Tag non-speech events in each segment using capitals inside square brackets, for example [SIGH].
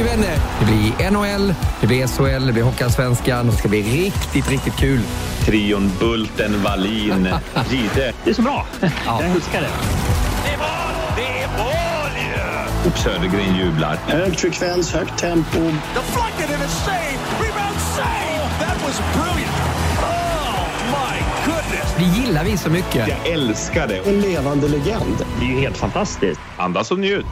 Hockeyvänner, det blir NHL, det blir SHL, det blir Hockeyallsvenskan och det ska bli riktigt, riktigt kul. Trion Bulten, Wallin, [LAUGHS] Gide. Det är så bra. Ja. Jag älskar det. Det är mål! Det är mål ju! Och Södergren jublar. Hög frekvens, högt tempo. Deflected and a save! Rebound save! That was brilliant! Oh my goodness! Det gillar vi så mycket. Jag älskar det. En levande legend. Det är ju helt fantastiskt. Andas och njut.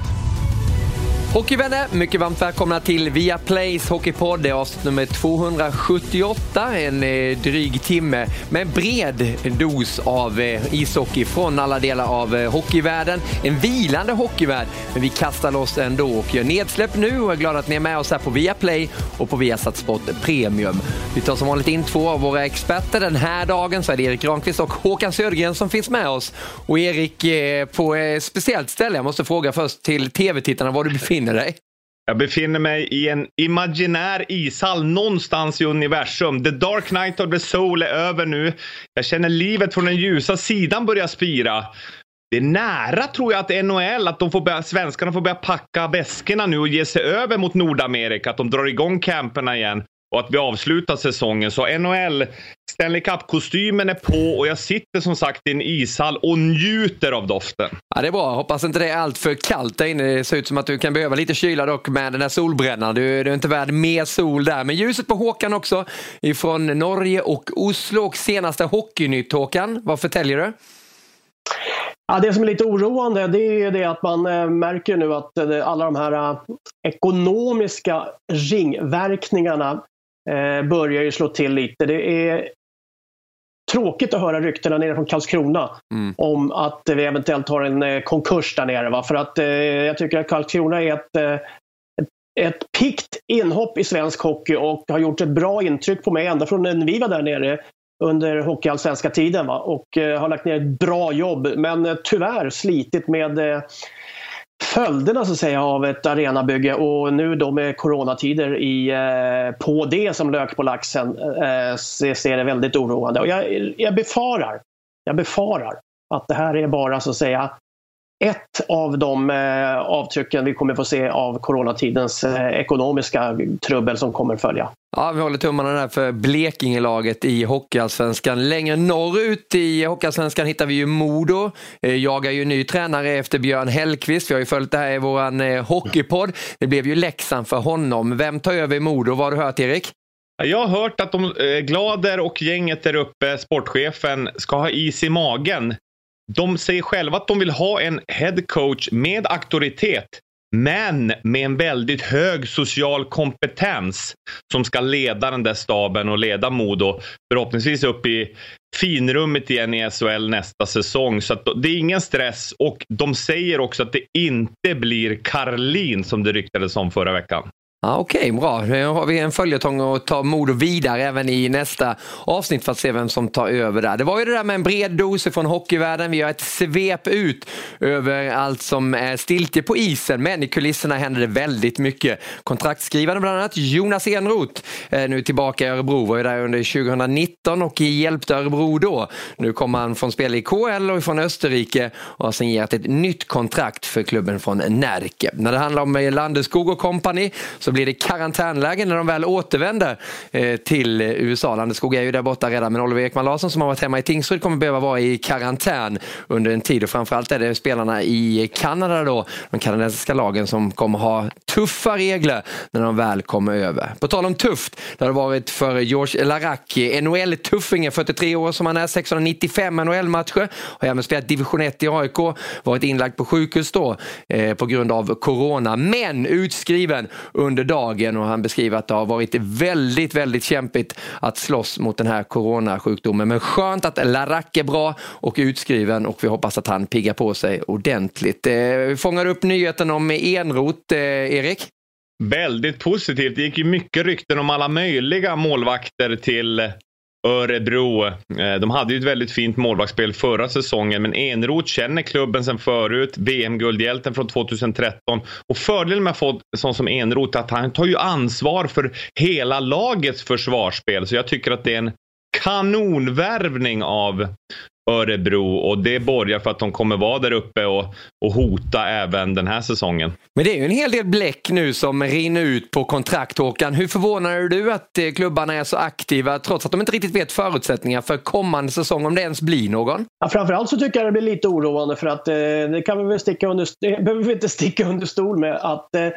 Hockeyvänner, mycket varmt välkomna till Viaplays Hockeypodd. Det är avsnitt nummer 278, en eh, dryg timme med en bred dos av eh, ishockey från alla delar av eh, hockeyvärlden. En vilande hockeyvärld, men vi kastar loss ändå och gör nedsläpp nu och är glada att ni är med oss här på Viaplay och på Viasat Sport Premium. Vi tar som vanligt in två av våra experter. Den här dagen så är det Erik Granqvist och Håkan Södergren som finns med oss. Och Erik, på ett speciellt ställe, jag måste fråga först till tv-tittarna var du befinner dig. Jag befinner mig i en imaginär ishall någonstans i universum. The Dark Knight of the Soul är över nu. Jag känner livet från den ljusa sidan börja spira. Det är nära tror jag att NHL, att de får börja, svenskarna får börja packa väskorna nu och ge sig över mot Nordamerika. Att de drar igång camperna igen och att vi avslutar säsongen. Så NHL, Stanley Cup-kostymen är på och jag sitter som sagt i en ishall och njuter av doften. Ja, det är bra. Hoppas inte det är allt för kallt där inne. Det ser ut som att du kan behöva lite kyla dock med den där solbrännan. Du, du är inte värd mer sol där. Men ljuset på Håkan också ifrån Norge och Oslo. Och senaste Hockeynytt, Håkan. Vad förtäljer du? Ja, det som är lite oroande det är det att man eh, märker nu att eh, alla de här eh, ekonomiska ringverkningarna börjar ju slå till lite. Det är tråkigt att höra ryktena nere från Karlskrona Mm. om att vi eventuellt har en eh, konkurs där nere. Va? För att eh, jag tycker att Karlskrona är ett, eh, ett, ett pikt inhopp i svensk hockey och har gjort ett bra intryck på mig ända från när vi var där nere under hockeyallsvenska tiden va? och eh, har lagt ner ett bra jobb men eh, tyvärr slitit med eh, följderna så att säga av ett arenabygge och nu då med coronatider i, eh, på det som lök på laxen eh, så ser det väldigt oroande. Och jag, jag befarar, jag befarar att det här är bara så att säga ett av de eh, avtrycken vi kommer få se av coronatidens eh, ekonomiska trubbel som kommer följa. Ja, vi håller tummarna där för Blekingelaget i Hockeyallsvenskan. Längre norrut i Hockeyallsvenskan hittar vi ju Modo. Eh, Jagar ju ny tränare efter Björn Hellkvist. Vi har ju följt det här i våran eh, hockeypodd. Det blev ju Leksand för honom. Vem tar över i Modo? Vad har du hört Erik? Jag har hört att de, eh, Glader och gänget där uppe, sportchefen, ska ha is i magen. De säger själva att de vill ha en head coach med auktoritet. Men med en väldigt hög social kompetens som ska leda den där staben och leda Modo förhoppningsvis upp i finrummet igen i SHL nästa säsong. Så att det är ingen stress och de säger också att det inte blir Karlin som det ryktades om förra veckan. Ja, Okej, bra. Nu har vi en följetong och tar Modo vidare även i nästa avsnitt för att se vem som tar över där. Det var ju det där med en bred dos från hockeyvärlden. Vi gör ett svep ut över allt som är stiltje på isen, men i kulisserna händer det väldigt mycket. Kontraktskrivande bland annat Jonas Enroth nu tillbaka i Örebro, var ju där under 2019 och hjälpte Örebro då. Nu kommer han från spel i KL och från Österrike och har signerat ett nytt kontrakt för klubben från Närke. När det handlar om Landeskog och kompani så blir det karantänläge när de väl återvänder eh, till USA. Landeskog är ju där borta redan men Oliver Ekman Larsson som har varit hemma i Tingsryd kommer behöva vara i karantän under en tid och framförallt är det spelarna i Kanada då, de kanadensiska lagen som kommer ha tuffa regler när de väl kommer över. På tal om tufft, det har det varit för George Laraki, NHL-tuffingen, 43 år som han är, 695 NHL-matcher, har även spelat division 1 i AIK, varit inlagd på sjukhus då eh, på grund av corona, men utskriven under under dagen och han beskriver att det har varit väldigt, väldigt kämpigt att slåss mot den här coronasjukdomen. Men skönt att Larac är bra och utskriven och vi hoppas att han piggar på sig ordentligt. Eh, vi fångar upp nyheten om Enrot, eh, Erik. Väldigt positivt. Det gick ju mycket rykten om alla möjliga målvakter till Örebro. Eh, de hade ju ett väldigt fint målvaktsspel förra säsongen, men Enroth känner klubben sedan förut. VM-guldhjälten från 2013. Och fördelen med att få sån som Enroth är att han tar ju ansvar för hela lagets försvarsspel. Så jag tycker att det är en kanonvärvning av Örebro och det borgar för att de kommer vara där uppe och, och hota även den här säsongen. Men det är ju en hel del bläck nu som rinner ut på kontrakt Håkan. Hur förvånar är du att eh, klubbarna är så aktiva trots att de inte riktigt vet förutsättningar för kommande säsong om det ens blir någon? Ja, framförallt så tycker jag det blir lite oroande för att eh, det kan vi väl sticka under, [LAUGHS] det behöver vi inte sticka under stol med att eh,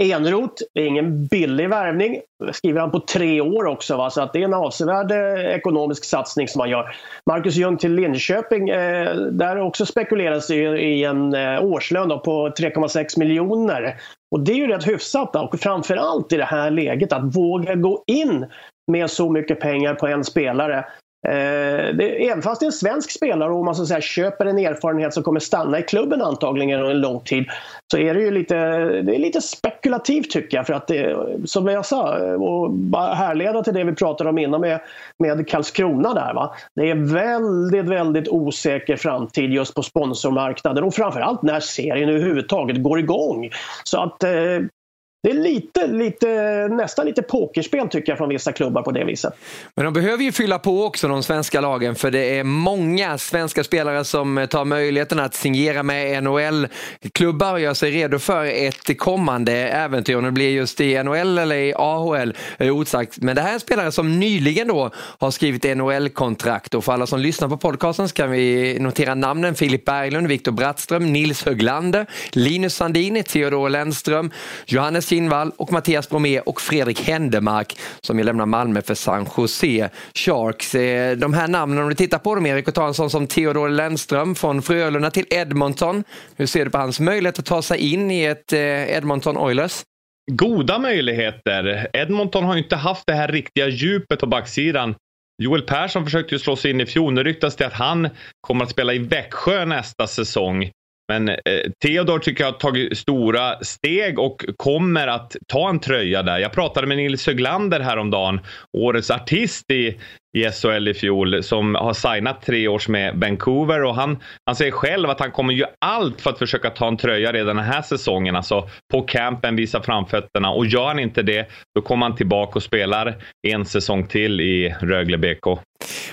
Enrot är ingen billig värvning. skriver han på tre år också va? så att det är en avsevärd eh, ekonomisk satsning som man gör. Marcus Ljung till Linköping, Jönköping, eh, där också spekuleras i, i en eh, årslön på 3,6 miljoner. Och det är ju rätt hyfsat och framförallt i det här läget att våga gå in med så mycket pengar på en spelare. Eh, det, även fast det är en svensk spelare och man så säga, köper en erfarenhet som kommer stanna i klubben antagligen under en lång tid så är det ju lite, det är lite spekulativt tycker jag. För att det, som jag sa, eh, och bara härleda till det vi pratade om innan med, med Karlskrona där. Va? Det är väldigt, väldigt osäker framtid just på sponsormarknaden och framförallt när serien överhuvudtaget går igång. Så att eh, det är lite, lite, nästan lite pokerspel tycker jag från vissa klubbar på det viset. Men de behöver ju fylla på också de svenska lagen för det är många svenska spelare som tar möjligheten att signera med NHL-klubbar och gör sig redo för ett kommande äventyr. Om det blir just i NHL eller i AHL är osagt. Men det här är en spelare som nyligen då har skrivit NHL-kontrakt och för alla som lyssnar på podcasten så kan vi notera namnen Filip Berglund, Viktor Brattström, Nils Höglander, Linus Sandin, Theodor Lennström, Johannes Kinnvall och Mattias Bromé och Fredrik Händemark som ju lämnar Malmö för San Jose Sharks. Eh, de här namnen, om du tittar på dem Erik och tar en sån som Theodor Lennström från Frölunda till Edmonton. Hur ser du på hans möjlighet att ta sig in i ett eh, Edmonton Oilers? Goda möjligheter. Edmonton har inte haft det här riktiga djupet på backsidan. Joel Persson försökte ju slå sig in i fjol. Nu ryktas det att han kommer att spela i Växjö nästa säsong. Men eh, Theodor tycker jag har tagit stora steg och kommer att ta en tröja där. Jag pratade med Nils Höglander häromdagen, årets artist i, i SHL i fjol, som har signat tre års med Vancouver och han, han säger själv att han kommer göra allt för att försöka ta en tröja redan den här säsongen. Alltså på campen, visa framfötterna och gör han inte det, då kommer han tillbaka och spelar en säsong till i Rögle BK.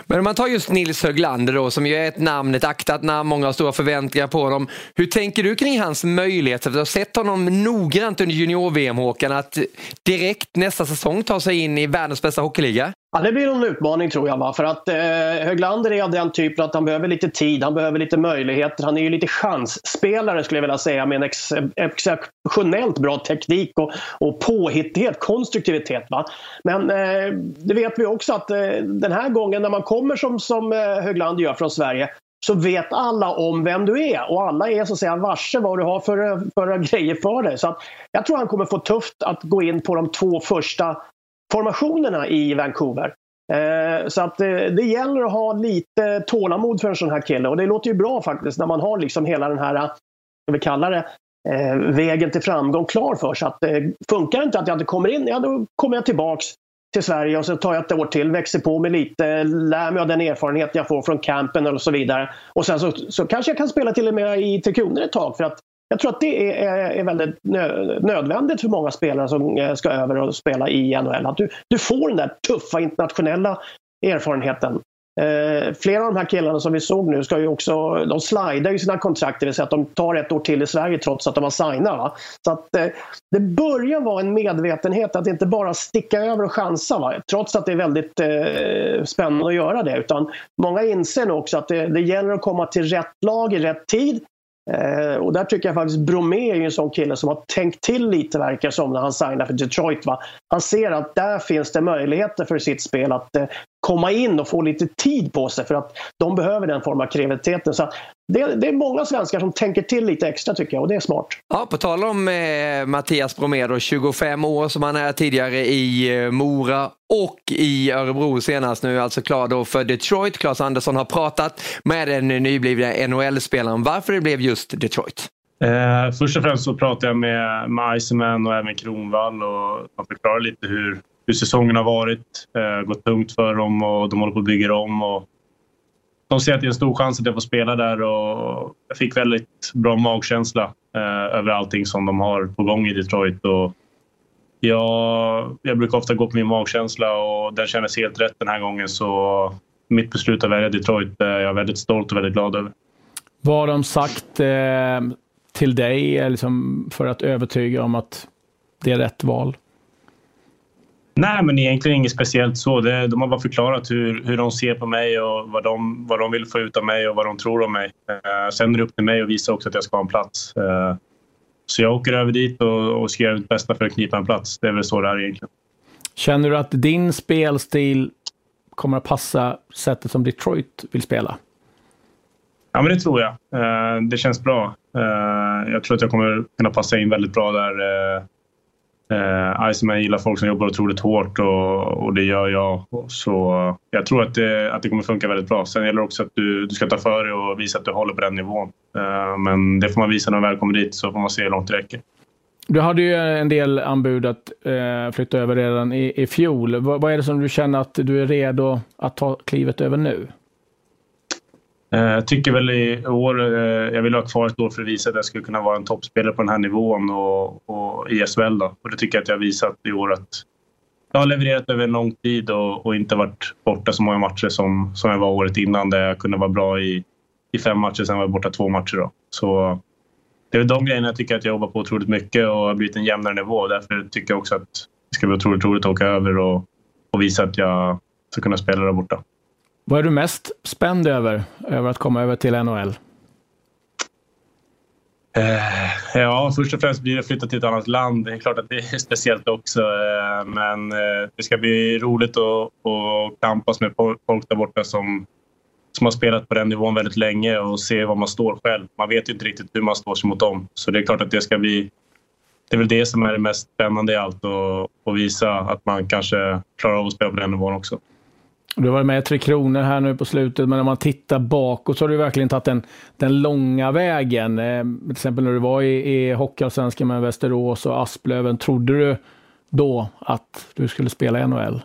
Men om man tar just Nils Höglander då, som ju är ett namn, ett aktat namn, många har stora förväntningar på honom. Hur tänker du kring hans möjligheter? Du har sett honom noggrant under junior-VM, Håkan, att direkt nästa säsong ta sig in i världens bästa hockeyliga? Ja, det blir en utmaning tror jag. Va? För att eh, Höglander är av den typen att han behöver lite tid, han behöver lite möjligheter. Han är ju lite chansspelare skulle jag vilja säga med en ex exceptionellt bra teknik och, och påhittighet, konstruktivitet. Va? Men eh, det vet vi också att eh, den här gången när man kommer som, som eh, Höglander gör från Sverige så vet alla om vem du är och alla är så att säga varse vad du har för, för grejer för dig. Så att jag tror han kommer få tufft att gå in på de två första formationerna i Vancouver. Eh, så att eh, det gäller att ha lite tålamod för en sån här kille och det låter ju bra faktiskt när man har liksom hela den här, vad vi kalla det, eh, vägen till framgång klar för sig. Att, eh, funkar det inte att jag inte kommer in, ja då kommer jag tillbaks till Sverige och så tar jag ett år till, växer på mig lite, lär mig av den erfarenhet jag får från campen och så vidare. Och sen så, så kanske jag kan spela till och med i Tre Kronor ett tag för att jag tror att det är, är väldigt nödvändigt för många spelare som eh, ska över och spela i NHL. Att du, du får den där tuffa internationella erfarenheten. Eh, flera av de här killarna som vi såg nu ska ju också, de slidar ju sina kontrakt, det vill säga att de tar ett år till i Sverige trots att de har signat. Va? Så att eh, det börjar vara en medvetenhet att inte bara sticka över och chansa, va? trots att det är väldigt eh, spännande att göra det. Utan många inser nog också att det, det gäller att komma till rätt lag i rätt tid Eh, och där tycker jag faktiskt Bromé är en sån kille som har tänkt till lite verkar som när han signade för Detroit. Va? han ser att där finns det möjligheter för sitt spel att eh, komma in och få lite tid på sig för att de behöver den form av kreativiteten. Så det, det, är många svenskar som tänker till lite extra tycker jag och det är smart. Ja, på tal om eh, Mattias Bromé 25 år som han är tidigare i eh, Mora och i Örebro senast nu, alltså klar då för Detroit. Claes Andersson har pratat med den nyblivna NHL-spelaren varför det blev just Detroit. Eh, först och främst så pratade jag med, med Iceman och även Kronvall och man förklarade lite hur, hur säsongen har varit. Eh, gått tungt för dem och de håller på att bygga om. Och de ser att det är en stor chans att jag får spela där och jag fick väldigt bra magkänsla eh, över allting som de har på gång i Detroit. Och jag, jag brukar ofta gå på min magkänsla och den kändes helt rätt den här gången så mitt beslut att välja Detroit eh, är jag väldigt stolt och väldigt glad över. Vad har de sagt eh, till dig eh, liksom, för att övertyga om att det är rätt val? Nej, men egentligen inget speciellt så. Det, de har bara förklarat hur, hur de ser på mig och vad de, vad de vill få ut av mig och vad de tror om mig. Eh, sen är det upp till mig att visa också att jag ska ha en plats. Eh, så jag åker över dit och, och ska göra mitt bästa för att knipa en plats. Det är väl så det är egentligen. Känner du att din spelstil kommer att passa sättet som Detroit vill spela? Ja, men det tror jag. Eh, det känns bra. Eh, jag tror att jag kommer kunna passa in väldigt bra där. Eh, Iceman gillar folk som jobbar otroligt hårt och, och det gör jag. Så eh, jag tror att det, att det kommer funka väldigt bra. Sen gäller det också att du, du ska ta för dig och visa att du håller på den nivån. Eh, men det får man visa när man väl kommer dit så får man se hur långt det räcker. Du hade ju en del anbud att eh, flytta över redan i, i fjol. Vad, vad är det som du känner att du är redo att ta klivet över nu? Eh, jag tycker väl i år, eh, jag vill ha kvar ett år för att visa att jag skulle kunna vara en toppspelare på den här nivån och, och i SHL. Då. Och det tycker jag att jag har visat i år att jag har levererat över en lång tid och, och, inte varit borta så många matcher som, som jag var året innan där jag kunde vara bra i, i fem matcher, sen var jag borta två matcher. Då. Så det är de grejerna jag tycker att jag jobbar på otroligt mycket och har blivit en jämnare nivå. Därför tycker jag också att det ska bli otroligt roligt att åka över och, och visa att jag ska kunna spela där borta. Vad är du mest spänd över, över att komma över till NHL? Eh, ja, först och främst blir det att flytta till ett annat land. Det är klart att det är speciellt också. Eh, men eh, det ska bli roligt att, att kampas med folk där borta som, som har spelat på den nivån väldigt länge och se var man står själv. Man vet ju inte riktigt hur man står sig mot dem. Så det är klart att det ska bli... Det är väl det som är det mest spännande i allt och visa att man kanske klarar av att spela på den nivån också. Du har varit med i Tre Kronor här nu på slutet, men om man tittar bakåt så har du verkligen tagit den, den långa vägen. Eh, till exempel när du var i, i Hockeyallsvenskan med Västerås och Asplöven. Trodde du då att du skulle spela i NHL?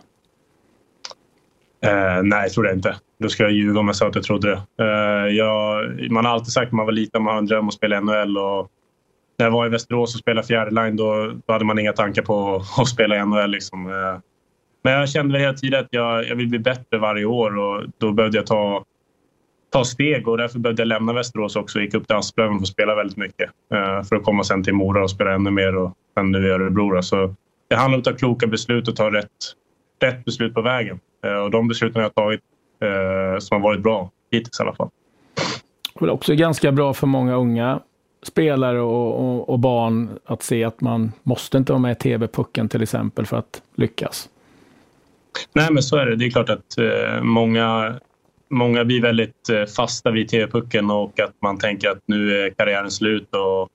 Eh, nej, det trodde jag inte. Då ska jag ljuga om jag sa att jag trodde det. Eh, jag, man har alltid sagt när man var liten att man har en dröm att spela i NHL. Och när jag var i Västerås och spelade fjärde line då, då hade man inga tankar på att spela i NHL. Liksom. Eh, men jag kände hela tiden att jag, jag vill bli bättre varje år och då behövde jag ta, ta steg och därför behövde jag lämna Västerås också och gick upp till Asplöven för att spela väldigt mycket. Uh, för att komma sen till Mora och spela ännu mer och sen nu i Örebro. Så det handlar om att ta kloka beslut och ta rätt, rätt beslut på vägen. Uh, och de besluten har jag tagit uh, som har varit bra hittills i alla fall. Det är också ganska bra för många unga spelare och, och, och, barn att se att man måste inte vara med i TV-pucken till exempel för att lyckas. Nej, men så är det. Det är klart att eh, många, många blir väldigt eh, fasta vid TV-pucken och att man tänker att nu är karriären slut och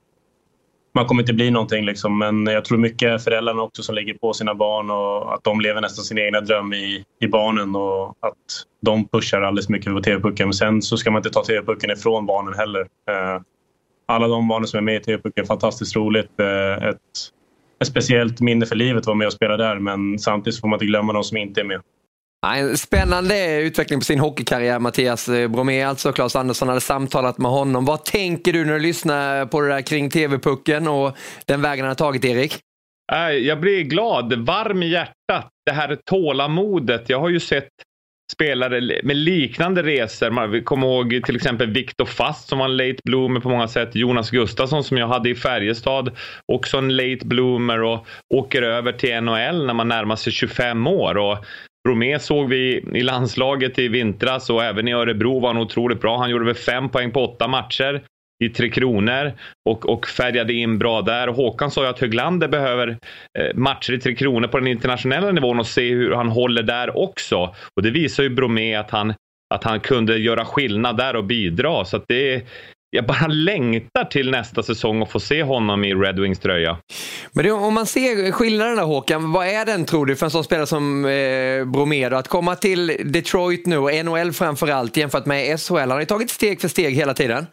man kommer inte bli någonting. Liksom. Men jag tror mycket föräldrarna också som lägger på sina barn och att de lever nästan sin egna dröm i, i barnen och att de pushar alldeles mycket på TV-pucken. Men sen så ska man inte ta TV-pucken ifrån barnen heller. Eh, alla de barnen som är med i TV-pucken, fantastiskt roligt. Eh, ett ett speciellt minne för livet att vara med och spela där men samtidigt får man inte glömma de som inte är med. En spännande utveckling på sin hockeykarriär Mattias Bromé, alltså Claes Andersson hade samtalat med honom. Vad tänker du när du lyssnar på det där kring TV-pucken och den vägen han har tagit Erik? Jag blir glad, varm i hjärtat. Det här tålamodet. Jag har ju sett spelare med liknande resor. Vi kommer ihåg till exempel Viktor Fast som var en late bloomer på många sätt. Jonas Gustafsson som jag hade i Färjestad. Också en late bloomer och åker över till NHL när man närmar sig 25 år. Och Bromé såg vi i landslaget i vintras och även i Örebro var han otroligt bra. Han gjorde väl fem poäng på åtta matcher i Tre Kronor och, och färgade in bra där. Håkan sa ju att Höglander behöver eh, matcher i Tre Kronor på den internationella nivån och se hur han håller där också. Och det visar ju Bromé att han, att han kunde göra skillnad där och bidra. Så att det, jag bara längtar till nästa säsong och få se honom i Red Wings tröja. Men det, om man ser skillnaden där Håkan, vad är den tror du för en sån spelare som eh, Bromé Att komma till Detroit nu och NHL framförallt jämfört med SHL. Han har ju tagit steg för steg hela tiden.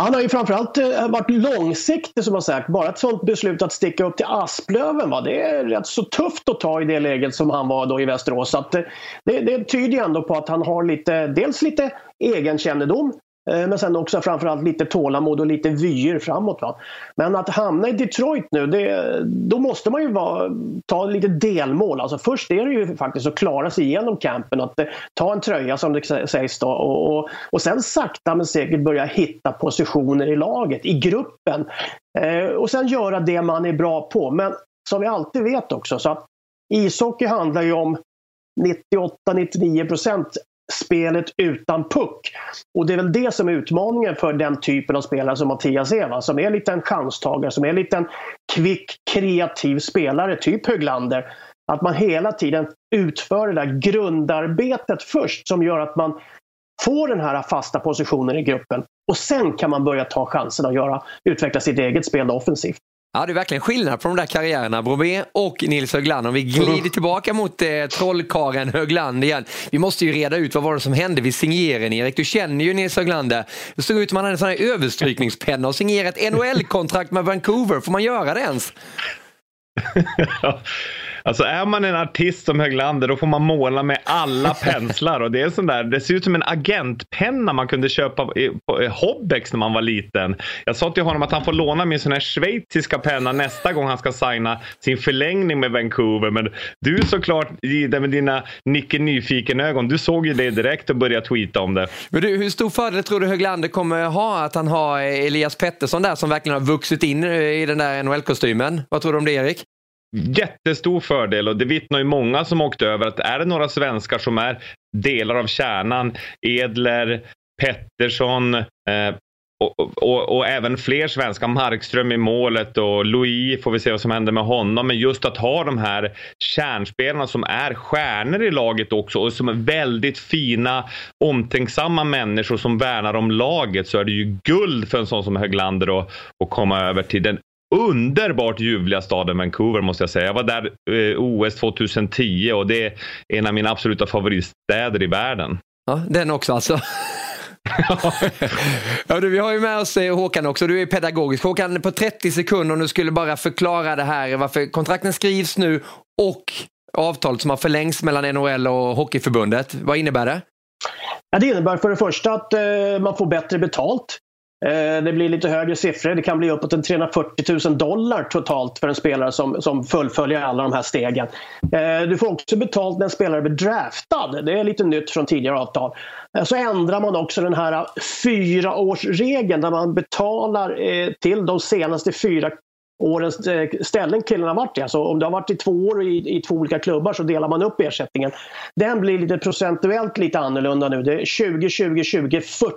Han har ju framförallt eh, varit långsiktig som har sagt. Bara ett sånt beslut att sticka upp till Asplöven, va? det är rätt så tufft att ta i det läget som han var då i Västerås. Så att eh, det, det tyder ju ändå på att han har lite, dels lite egenkännedom Eh, men sen också framförallt lite tålamod och lite vyer framåt. Va? Men att hamna i Detroit nu, det, då måste man ju va, ta lite delmål. Alltså först är det ju faktiskt att klara sig igenom campen, att eh, ta en tröja som det sägs då och, och, och sen sakta men säkert börja hitta positioner i laget, i gruppen. Eh, och sen göra det man är bra på. Men som vi alltid vet också, så att ishockey handlar ju om 98-99 procent spelet utan puck. Och det är väl det som är utmaningen för den typen av spelare som Mattias är. Va? Som är lite en chanstagare, som är lite en kvick, kreativ spelare, typ Höglander. Att man hela tiden utför det där grundarbetet först som gör att man får den här fasta positionen i gruppen. Och sen kan man börja ta chansen att göra, utveckla sitt eget spel offensivt. Ja, det är verkligen skillnad på de där karriärerna, Bromé och Nils Högland. Om vi glider tillbaka mot eh, trollkaren Högland igen. Vi måste ju reda ut vad var det som hände vid signeringen, Erik. Du känner ju Nils Höglander. Det såg ut som att han hade en sån här överstrykningspenna och signerat ett NHL-kontrakt med Vancouver. Får man göra det ens? [LAUGHS] Alltså är man en artist som Höglander då får man måla med alla [LAUGHS] penslar. Och det, är sån där, det ser ut som en agentpenna man kunde köpa på Hobbex när man var liten. Jag sa till honom att han får låna min sån här schweiziska penna nästa gång han ska signa sin förlängning med Vancouver. Men du såklart, med dina Nicke Nyfiken-ögon, du såg ju det direkt och började tweeta om det. Men du, hur stor fördel tror du Höglander kommer ha att han har Elias Pettersson där som verkligen har vuxit in i den där NHL-kostymen? Vad tror du om det Erik? Jättestor fördel och det vittnar ju många som åkt över att är det några svenskar som är delar av kärnan, Edler, Pettersson eh, och, och, och, även fler svenskar, Markström i målet och Louis får vi se vad som händer med honom. Men just att ha de här kärnspelarna som är stjärnor i laget också och som är väldigt fina, omtänksamma människor som värnar om laget så är det ju guld för en sån som Höglander att komma över till den underbart ljuvliga staden Vancouver måste jag säga. Jag var där eh, OS 2010 och det är en av mina absoluta favoritstäder i världen. Ja, den också alltså. [LAUGHS] ja, du, vi har ju med oss eh, Håkan också, du är pedagogisk. Håkan, på 30 sekunder om du skulle bara förklara det här, varför kontrakten skrivs nu och avtalet som har förlängts mellan NHL och Hockeyförbundet. Vad innebär det? Ja, det innebär för det första att eh, man får bättre betalt. Eh, det blir lite högre siffror. Det kan bli uppåt 340 000 dollar totalt för en spelare som, som fullföljer alla de här stegen. Eh, du får också betalt när en spelare blir draftad. Det är lite nytt från tidigare avtal. Eh, så ändrar man också den här fyraårsregeln där man betalar till de senaste fyra årens ställen killen har varit i. Alltså om du har varit i två år i, i två olika klubbar så delar man upp ersättningen. Den blir lite procentuellt lite annorlunda nu. Det är 20, 20, 20, 40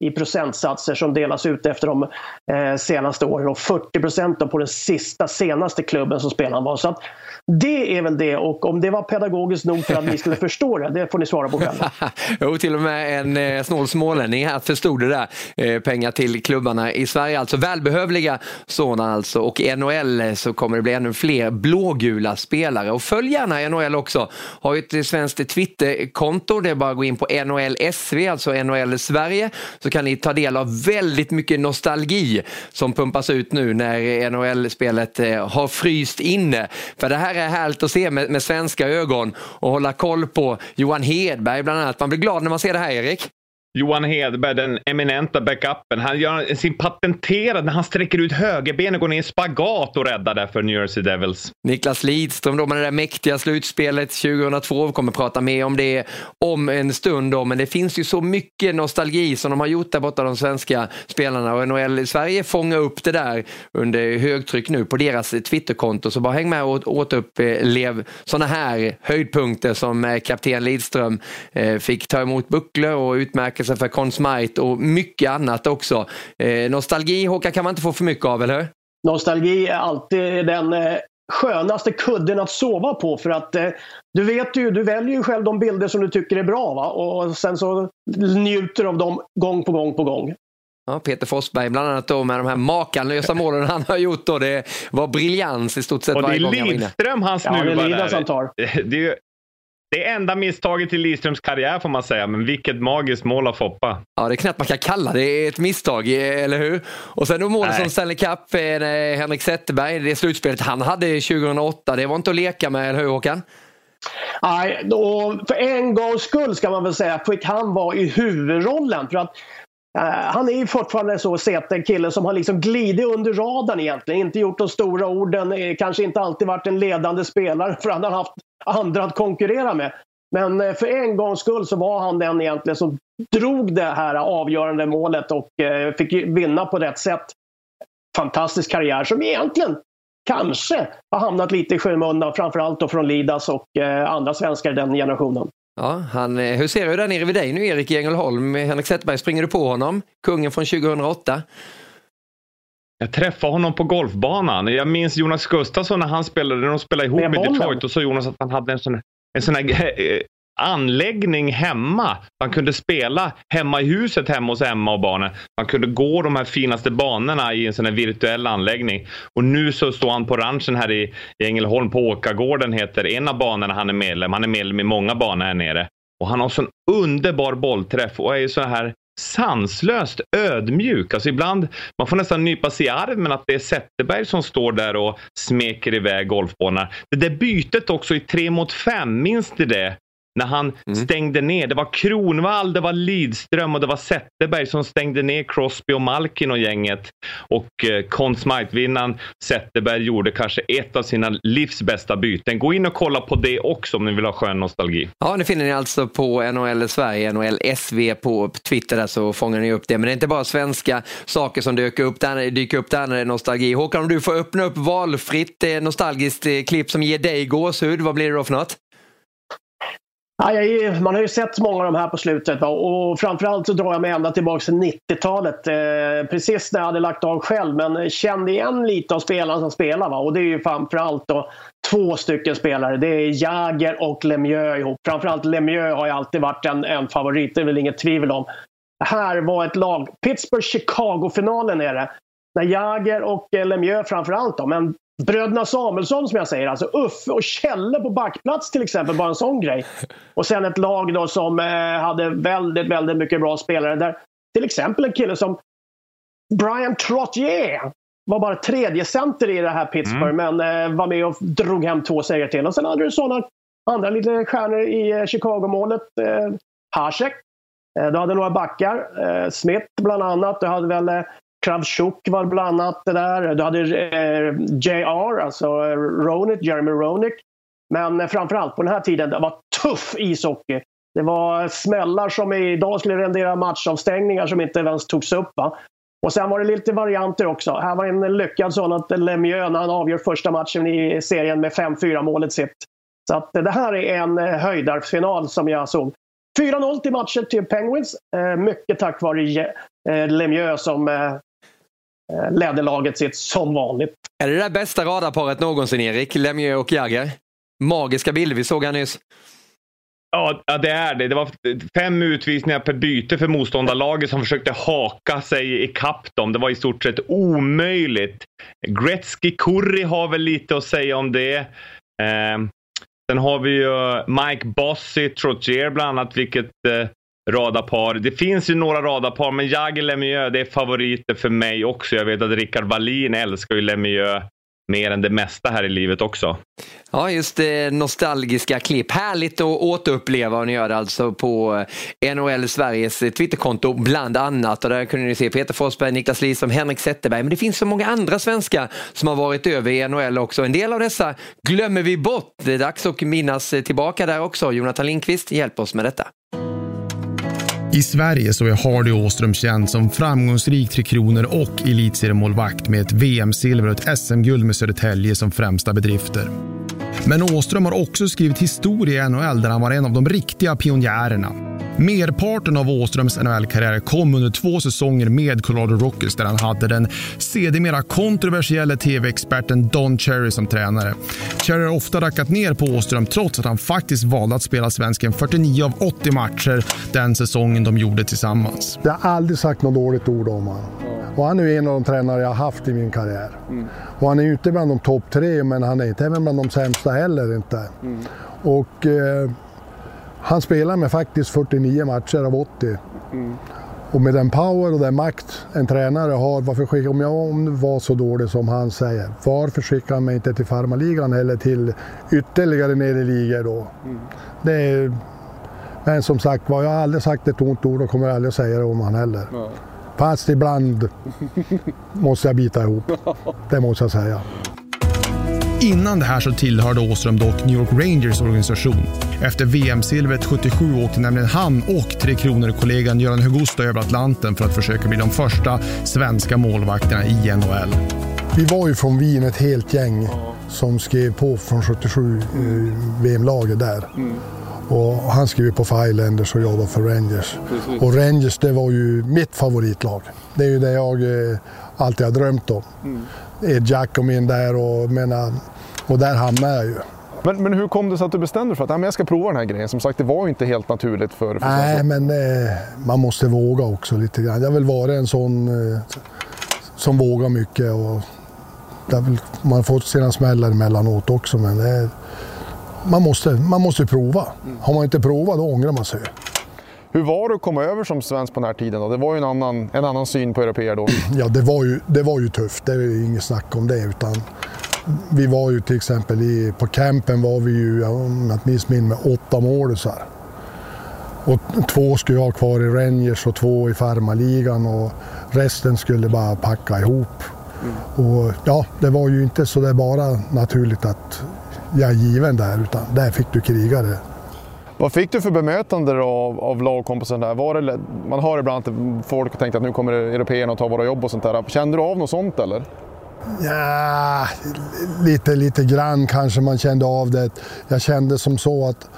i procentsatser som delas ut efter de eh, senaste åren och 40 procent på den sista senaste klubben som spelaren var. Så att det är väl det och om det var pedagogiskt nog för att ni skulle [LAUGHS] förstå det, det får ni svara på själva. [LAUGHS] jo, till och med en eh, snål smålänning här förstod det där. Eh, pengar till klubbarna i Sverige, alltså välbehövliga sådana alltså. Och i NHL eh, så kommer det bli ännu fler blågula spelare. Och följ gärna NHL också. Har ju ett svenskt Twitterkonto, det är bara att gå in på NHL SV, alltså NHL Sverige, så kan ni ta del av väldigt mycket nostalgi som pumpas ut nu när NHL-spelet eh, har fryst inne. För det här är härligt att se med, med svenska ögon och hålla koll på Johan Hedberg bland annat. Man blir glad när man ser det här, Erik. Johan Hedberg, den eminenta backupen. Han gör sin patenterade, när han sträcker ut högerbenet och går ner i spagat och räddar där för New Jersey Devils. Niklas Lidström då med det där mäktiga slutspelet 2002. Vi kommer prata mer om det om en stund då, men det finns ju så mycket nostalgi som de har gjort där borta, de svenska spelarna och NHL Sverige fångar upp det där under högtryck nu på deras Twitterkonto. Så bara häng med och återupplev sådana här höjdpunkter som eh, kapten Lidström eh, fick ta emot bucklor och utmärka bemärkelse för Conn Smythe och mycket annat också. Eh, nostalgi, Håkan, kan man inte få för mycket av, eller hur? Nostalgi är alltid den eh, skönaste kudden att sova på för att eh, du vet ju, du väljer ju själv de bilder som du tycker är bra va? och sen så njuter av dem gång på gång på gång. Ja, Peter Forsberg bland annat då med de här makalösa målen han har gjort. Då. Det var briljans i stort sett och varje gång Det är Lidström han snuvar ja, det är Lidas han tar. Det är, det är enda misstaget i Lidströms karriär får man säga, men vilket magiskt mål av Foppa. Ja, det är knappt man kan kalla det ett misstag, eller hur? Och sen då målet som Stanley Cup, eh, Henrik Zetterberg, det slutspelet han hade 2008, det var inte att leka med, eller hur Håkan? Nej, och för en gångs skull ska man väl säga fick han vara i huvudrollen. För att Eh, han är ju fortfarande så sett en kille som har liksom glidit under radarn egentligen. Inte gjort de stora orden, eh, kanske inte alltid varit en ledande spelare för han har haft andra att konkurrera med. Men eh, för en gångs skull så var han den egentligen som drog det här avgörande målet och fick vinna på rätt sätt. Fantastisk karriär som egentligen kanske har hamnat lite i skymundan, framförallt då från Lidas och andra svenskar i den generationen. Ja, han, eh, hur ser du där nere vid dig nu Erik i Ängelholm? Henrik Zetterberg, springer du på honom? Kungen från 2008? Jag träffade honom på golfbanan. Jag minns Jonas Gustafsson när han spelade, när de spelade ihop i Detroit och så Jonas att han hade en sån, en sån här eh, anläggning hemma. Man kunde spela hemma i huset hemma hos Emma och barnen. Man kunde gå de här finaste banorna i en sån här virtuell anläggning. Och nu så står han på ranchen här i, i Ängelholm, på Åkargården heter en av banorna han är medlem. Han är medlem i många banor här nere. Och han har sån underbar bollträff och är så här sanslöst ödmjuk. Alltså ibland, man får nästan nypa sig i armen att det är Zetterberg som står där och smeker iväg golfbollarna. Det där bytet också i tre mot fem, minns ni det? När han mm. stängde ner. Det var Kronvall, det var Lidström och det var Zetterberg som stängde ner Crosby och Malkin och gänget. Och eh, Conn Smythe-vinnaren Zetterberg gjorde kanske ett av sina livs bästa byten. Gå in och kolla på det också om ni vill ha skön nostalgi. Ja, det finner ni alltså på NHL Sverige, NHL SV på Twitter där så fångar ni upp det. Men det är inte bara svenska saker som dyker upp där, dyker upp där när det är nostalgi. Håkan, om du får öppna upp valfritt eh, nostalgiskt eh, klipp som ger dig gåshud, vad blir det då för något? Ja, man har ju sett många av de här på slutet va? och framförallt så drar jag mig ända tillbaka till 90-talet. Eh, precis när jag hade lagt av själv men kände igen lite av spelarna som spelar. Va? Och det är ju framförallt då två stycken spelare. Det är Jagger och Lemieux ihop. Framförallt Lemieux har ju alltid varit en, en favorit, det är väl inget tvivel om. Här var ett lag, Pittsburgh-Chicago-finalen är det. När Jagger och eh, Lemieux framförallt då, men Bröderna Samuelsson som jag säger, alltså Uffe och Kjelle på backplats till exempel, bara en sån grej. Och sen ett lag då som eh, hade väldigt, väldigt mycket bra spelare. Där till exempel en kille som Brian Trottier var bara tredje center i det här Pittsburgh, mm. men eh, var med och drog hem två segrar till. Och sen hade du sådana andra lite stjärnor i eh, Chicago-målet. Eh, Hasek. Eh, du hade några backar. Eh, Smith bland annat. Du hade väl eh, Kravchuk var bland annat det där. Du hade eh, JR, alltså eh, Ronick, Jeremy Ronick. Men eh, framförallt på den här tiden, det var tuff ishockey. Det var smällar som idag skulle rendera matchavstängningar som inte ens togs upp. Va? Och sen var det lite varianter också. Här var en lyckad sån att Lemieux, när han avgör första matchen i serien med 5-4 målet sitt. Så att eh, det här är en höjdarfinal som jag såg. 4-0 till matchen till Penguins. Mycket tack vare Lemieux som ledde laget sitt som vanligt. Är det det där bästa radarparet någonsin, Erik? Lemieux och Jagger? Magiska bilder vi såg här nyss. Ja, det är det. Det var fem utvisningar per byte för motståndarlaget som försökte haka sig i kapp dem. Det var i stort sett omöjligt. Gretzky Kurri har väl lite att säga om det. Eh, sen har vi ju Mike Bossy, Trottier bland annat, vilket eh, radarpar. Det finns ju några radarpar, men Jagr Lemieux, det är favoriter för mig också. Jag vet att Rickard Wallin älskar ju Lemieux mer än det mesta här i livet också. Ja, just det nostalgiska klipp. Härligt att återuppleva och ni gör det alltså på eh, NHL Sveriges eh, Twitterkonto bland annat. Och där kunde ni se Peter Forsberg, Niklas Lidström, Henrik Zetterberg. Men det finns så många andra svenskar som har varit över i NHL också. En del av dessa glömmer vi bort. Det är dags att minnas eh, tillbaka där också. Jonathan Lindqvist, hjälp oss med detta. I Sverige så är Hardy Åström känd som framgångsrik Tre Kronor och elitseriemålvakt med ett VM-silver och ett SM-guld med Södertälje som främsta bedrifter. Men Åström har också skrivit historia i NHL där han var en av de riktiga pionjärerna. Merparten av Åströms NHL-karriär kom under två säsonger med Colorado Rockies där han hade den sedermera kontroversiella tv-experten Don Cherry som tränare. Cherry har ofta rackat ner på Åström trots att han faktiskt valde att spela svensken 49 av 80 matcher den säsongen de gjorde tillsammans. Jag har aldrig sagt något dåligt ord om honom. Och han är en av de tränare jag har haft i min karriär. Mm. Och han är inte bland de topp tre, men han är inte även bland de sämsta heller. Inte. Mm. Och eh, han spelar med faktiskt 49 matcher av 80. Mm. Och med den power och den makt en tränare har, varför skickar, om jag om var så dålig som han säger, varför skickar han mig inte till farmaligan eller till ytterligare ner i ligor då? Mm. Det är, men som sagt jag har aldrig sagt ett ont ord och kommer aldrig att säga det om han heller. Mm. Fast ibland [LAUGHS] måste jag bita ihop. Det måste jag säga. Innan det här så tillhörde Åström dock New York Rangers organisation. Efter VM-silvret 77 åkte nämligen han och Tre Kronor-kollegan Göran Hugusta över Atlanten för att försöka bli de första svenska målvakterna i NHL. Vi var ju från Wien ett helt gäng som skrev på från 77 eh, VM-laget där. Mm. Och han skrev på för Highlanders och jag var för Rangers. Precis. Och Rangers det var ju mitt favoritlag. Det är ju det jag eh, alltid har drömt om. Mm. Ed Giacomin där och, menar, och där hamnade jag ju. Men, men hur kom det sig att du bestämde dig för att jag ska prova den här grejen? Som sagt, det var ju inte helt naturligt för, för Nej, men eh, man måste våga också lite grann. Jag vill vara en sån eh, som vågar mycket. Och, vill, man får sina smällar emellanåt också, men det, man, måste, man måste prova. Har man inte provat, då ångrar man sig. Hur var det att komma över som svensk på den här tiden? Då? Det var ju en annan, en annan syn på europeer då. [CLEARS THROAT] Ja, det var ju, det var ju tufft. Det är inget snack om det. Utan vi var ju till exempel i, på campen var vi ju, om jag inte minns med åtta målisar. Och två skulle jag ha kvar i Rangers och två i farmaligan och resten skulle bara packa ihop. Mm. Och ja, det var ju inte så det bara naturligt att jag är given där, utan där fick du krigare. Vad fick du för bemötande av, av lagkompisen där? Var det, man hör ibland att folk tänkte att nu kommer européerna att ta våra jobb och sånt där. Kände du av något sånt eller? Ja, lite, lite grann kanske man kände av det. Jag kände som så att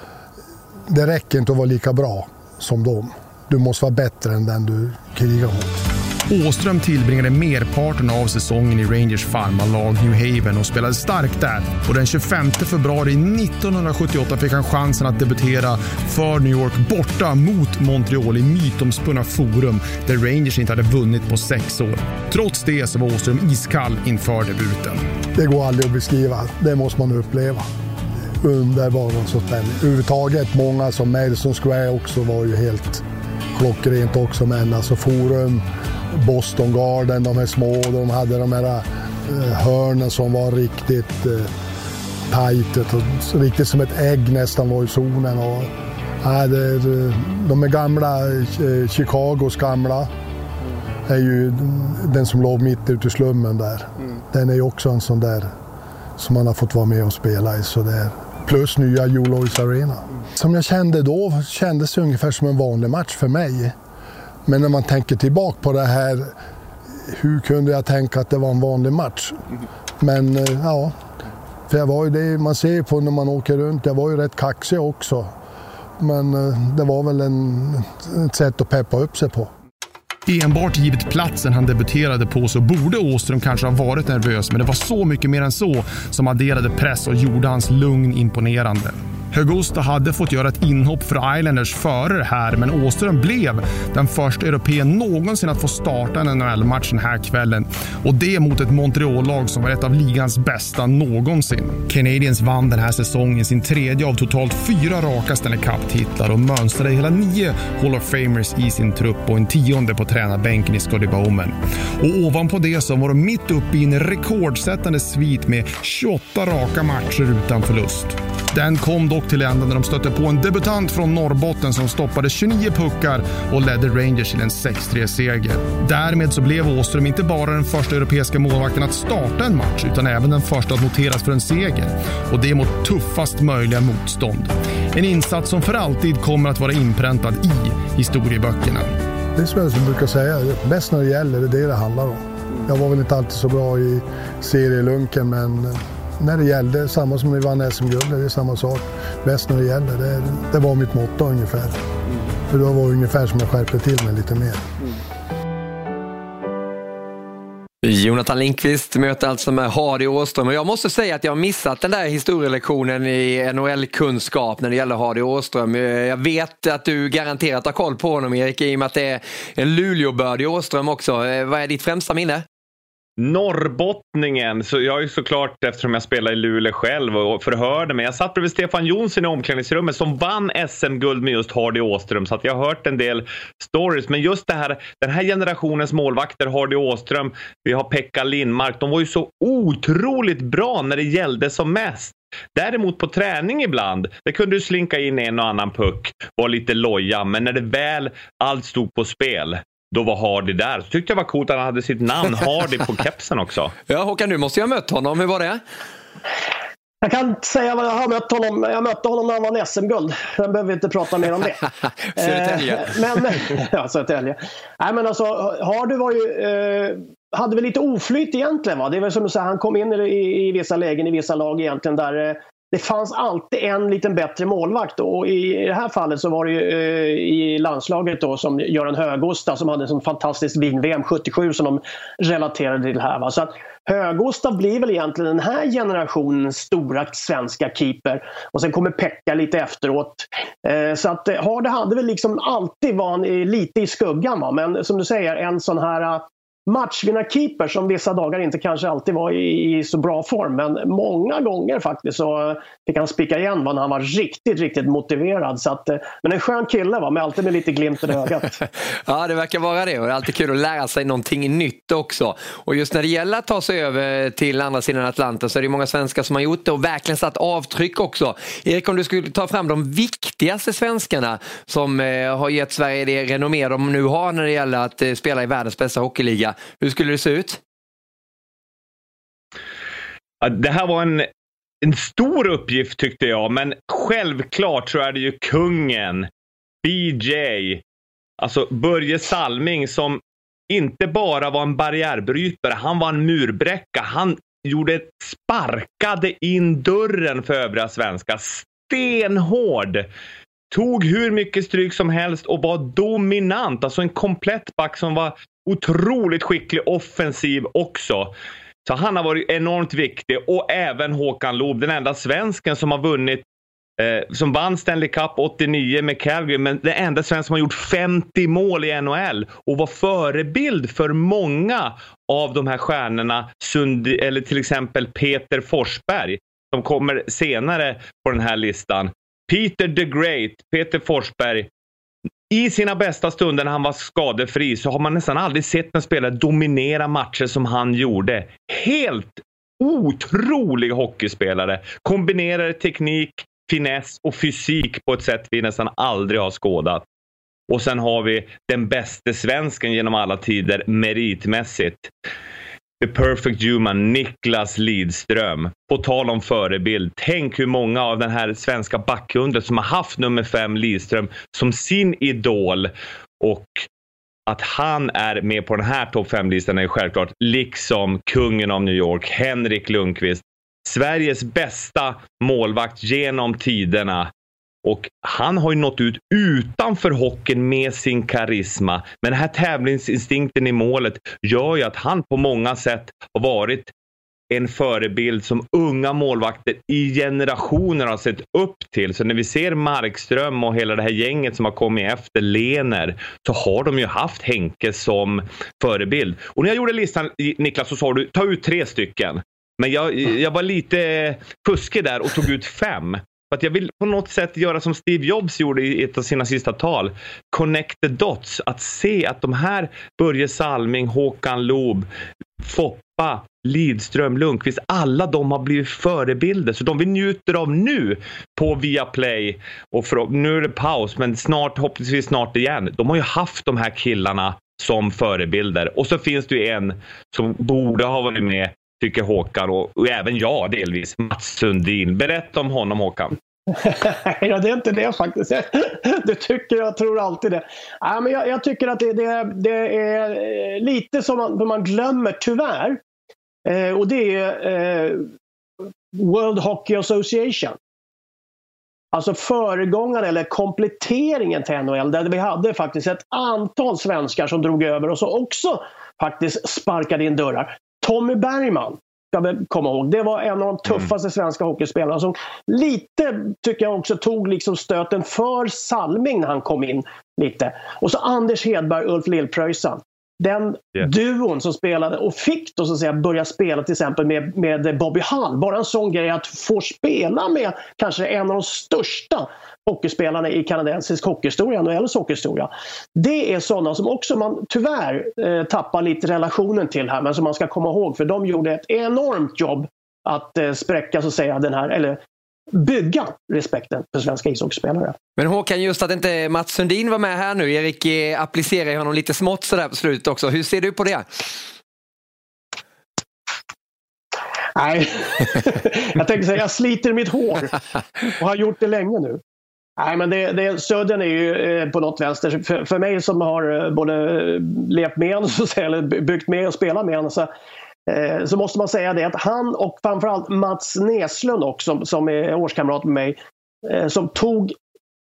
det räcker inte att vara lika bra som dem. Du måste vara bättre än den du krigar mot. Åström tillbringade merparten av säsongen i Rangers farmarlag New Haven och spelade starkt där. Och den 25 februari 1978 fick han chansen att debutera för New York borta mot Montreal i mytomspunna Forum där Rangers inte hade vunnit på sex år. Trots det så var Åström iskall inför debuten. Det går aldrig att beskriva. Det måste man uppleva underbar spänning. Överhuvudtaget många som Madison Square också var ju helt klockrent också men alltså Forum Boston Garden, de här små, de hade de här eh, hörnen som var riktigt eh, tajt, riktigt som ett ägg nästan var i zonen. Och, nej, det, de är gamla, eh, Chicagos gamla, är ju den som låg mitt ute i slummen där. Mm. Den är ju också en sån där som man har fått vara med och spela i. Så där. Plus nya Joe Arena. Som jag kände då kändes det ungefär som en vanlig match för mig. Men när man tänker tillbaka på det här, hur kunde jag tänka att det var en vanlig match? Men eh, ja, för jag var ju det man ser på när man åker runt, jag var ju rätt kaxig också. Men eh, det var väl en, ett sätt att peppa upp sig på. Enbart givet platsen han debuterade på så borde Åström kanske ha varit nervös, men det var så mycket mer än så som adderade press och gjorde hans lugn imponerande. Högusta hade fått göra ett inhopp för Islanders före det här, men Åström blev den första europeen någonsin att få starta en NHL-match den här kvällen. Och det mot ett Montreal-lag som var ett av ligans bästa någonsin. Canadiens vann den här säsongen sin tredje av totalt fyra raka Stanley Cup-titlar och mönstrade hela nio Hall of Famers i sin trupp och en tionde på tränarbänken i Scotty Bowman. Och ovanpå det så var de mitt uppe i en rekordsättande svit med 28 raka matcher utan förlust. Den kom dock till ända när de stötte på en debutant från Norrbotten som stoppade 29 puckar och ledde Rangers till en 6-3-seger. Därmed så blev Åström inte bara den första europeiska målvakten att starta en match utan även den första att noteras för en seger. Och det mot tuffast möjliga motstånd. En insats som för alltid kommer att vara inpräntad i historieböckerna. Det är som jag brukar säga, bäst när det gäller, det är det det handlar om. Jag var väl inte alltid så bra i serielunken men eh, när det gällde, samma som vi vann SM-guld, det är samma sak. Bäst när det gäller, det, det var mitt motto ungefär. För då var det ungefär som jag skärpte till mig lite mer. Jonathan Lindqvist möter alltså med Hardy Åström och jag måste säga att jag har missat den där historielektionen i NHL-kunskap när det gäller Hardy Åström. Jag vet att du garanterat har koll på honom Erik i och med att det är en Luleåbördig Åström också. Eh, vad är ditt främsta minne? Norrbottningen, så jag är ju såklart eftersom jag spelar i Luleå själv och förhörde mig. Jag satt bredvid Stefan Jonsson i omklädningsrummet som vann SM-guld med just Hardy Åström så att jag har hört en del stories. Men just det här, den här generationens målvakter, Hardy Åström, vi har Pekka Lindmark, de var ju så otroligt bra när det gällde som mest. Däremot på träning ibland, det kunde du slinka in en och annan puck, var lite loja, men när det väl allt stod på spel, då var Hardy där. Så tyckte jag var coolt att han hade sitt namn Hardy på [LAUGHS] kepsen också. Ja, Håkan, du måste ju ha mött honom. Hur var det? Jag kan inte säga vad jag har mött honom. Jag mötte honom när han vann SM-guld. Jag behöver inte prata mer om det. [LAUGHS] Södertälje. Eh, men, [LAUGHS] ja, Södertälje. Nej, men alltså, Hardy var ju, eh, hade väl lite oflyt egentligen. Va? Det är väl som du säger, han kom in i, i vissa lägen i vissa lag egentligen där eh, det fanns alltid en liten bättre målvakt och i det här fallet så var det ju eh, i landslaget då som Göran Högosta som hade en sån fantastisk vin-VM 77 som de relaterade till här. Va? Så att Högosta blir väl egentligen den här generationens stora svenska keeper och sen kommer Pekka lite efteråt. Eh, så att eh, Hardy hade väl liksom alltid var lite i skuggan va? men som du säger en sån här eh, matchvinnarkeeper som vissa dagar inte kanske alltid var i, i, så bra form. Men många gånger faktiskt så eh, fick han spika igen när han var riktigt, riktigt motiverad. Så att, eh, men en skön kille va, med alltid med lite glimt i ögat. [LAUGHS] ja, det verkar vara det och det är alltid kul att lära sig någonting nytt också. Och just när det gäller att ta sig över till andra sidan Atlanten så är det många svenskar som har gjort det och verkligen satt avtryck också. Erik, om du skulle ta fram de viktigaste svenskarna som eh, har gett Sverige det renommé de nu har när det gäller att spela i världens bästa hockeyliga hur skulle det se ut? Det här var en, en stor uppgift tyckte jag, men självklart så är det ju kungen, BJ, alltså Börje Salming som inte bara var en barriärbrytare, han var en murbräcka. Han gjorde sparkade in dörren för övriga svenskar. Stenhård! Tog hur mycket stryk som helst och var dominant. Alltså en komplett back som var otroligt skicklig offensiv också. Så han har varit enormt viktig och även Håkan Loob, den enda svensken som har vunnit eh, som vann Stanley Cup 89 med Calgary, men den enda svensken som har gjort 50 mål i NHL och var förebild för många av de här stjärnorna, Sund eller till exempel Peter Forsberg, som kommer senare på den här listan. Peter the Great, Peter Forsberg, i sina bästa stunder när han var skadefri så har man nästan aldrig sett en spelare dominera matcher som han gjorde. Helt otrolig hockeyspelare. Kombinerade teknik, finess och fysik på ett sätt vi nästan aldrig har skådat. Och sen har vi den bästa svensken genom alla tider meritmässigt. The Perfect Human, Niklas Lidström. På tal om förebild. Tänk hur många av den här svenska backundret som har haft nummer fem Lidström som sin idol. Och att han är med på den här topp fem listan är självklart. Liksom kungen av New York, Henrik Lundqvist. Sveriges bästa målvakt genom tiderna. Och han har ju nått ut utanför hockeyn med sin karisma. Men den här tävlingsinstinkten i målet gör ju att han på många sätt har varit en förebild som unga målvakter i generationer har sett upp till. Så när vi ser Markström och hela det här gänget som har kommit efter Lener så har de ju haft Henke som förebild. Och när jag gjorde listan Niklas så sa du ta ut tre stycken. Men jag, jag var lite fuskig där och tog ut fem. För att jag vill på något sätt göra som Steve Jobs gjorde i ett av sina sista tal. Connect the dots. Att se att de här Börje Salming, Håkan Loob, Foppa, Lidström, Lundqvist, alla de har blivit förebilder. Så de vi njuter av nu på Viaplay och för, nu är det paus, men snart, hoppningsvis snart igen. De har ju haft de här killarna som förebilder. Och så finns det ju en som borde ha varit med tycker Håkan och, och även jag delvis, Mats Sundin. Berätta om honom Håkan. [LAUGHS] ja, det är inte det faktiskt. [LAUGHS] Det tycker jag, tror alltid det. Ja, men jag, jag tycker att det, det, det, är lite som man, man glömmer, tyvärr. Eh, och det är eh, World Hockey Association. Alltså föregångaren eller kompletteringen till NHL där vi hade faktiskt ett antal svenskar som drog över och så också faktiskt sparkade in dörrar. Tommy Bergman ska vi komma ihåg. Det var en av de tuffaste svenska hockeyspelarna som lite, tycker jag också, tog liksom stöten för Salming när han kom in. lite. Och så Anders Hedberg, Ulf Lillpröjsan. Den Yeah. duon som spelade och fick då så att säga börja spela till exempel med, med Bobby Hall. Bara en sån grej att få spela med kanske en av de största hockeyspelarna i kanadensisk hockeyhistoria, NHLs hockeyhistoria. Det är sådana som också man tyvärr eh, tappar lite relationen till här men som man ska komma ihåg för de gjorde ett enormt jobb att eh, spräcka så att säga den här, eller bygga respekten för svenska ishockeyspelare. Men Håkan, just att inte Mats Sundin var med här nu. Erik eh, applicerar honom lite smått sådär på slutet också. Hur ser du på det? Nej, [LAUGHS] jag tänker säga jag sliter mitt hår och har gjort det länge nu. Nej, men det, det, Södern är ju eh, på något vänster. För, för mig som har eh, både levt med honom, eller byggt med och spelat med honom, så, Eh, så måste man säga det att han och framförallt Mats Näslund också, som är årskamrat med mig, eh, som tog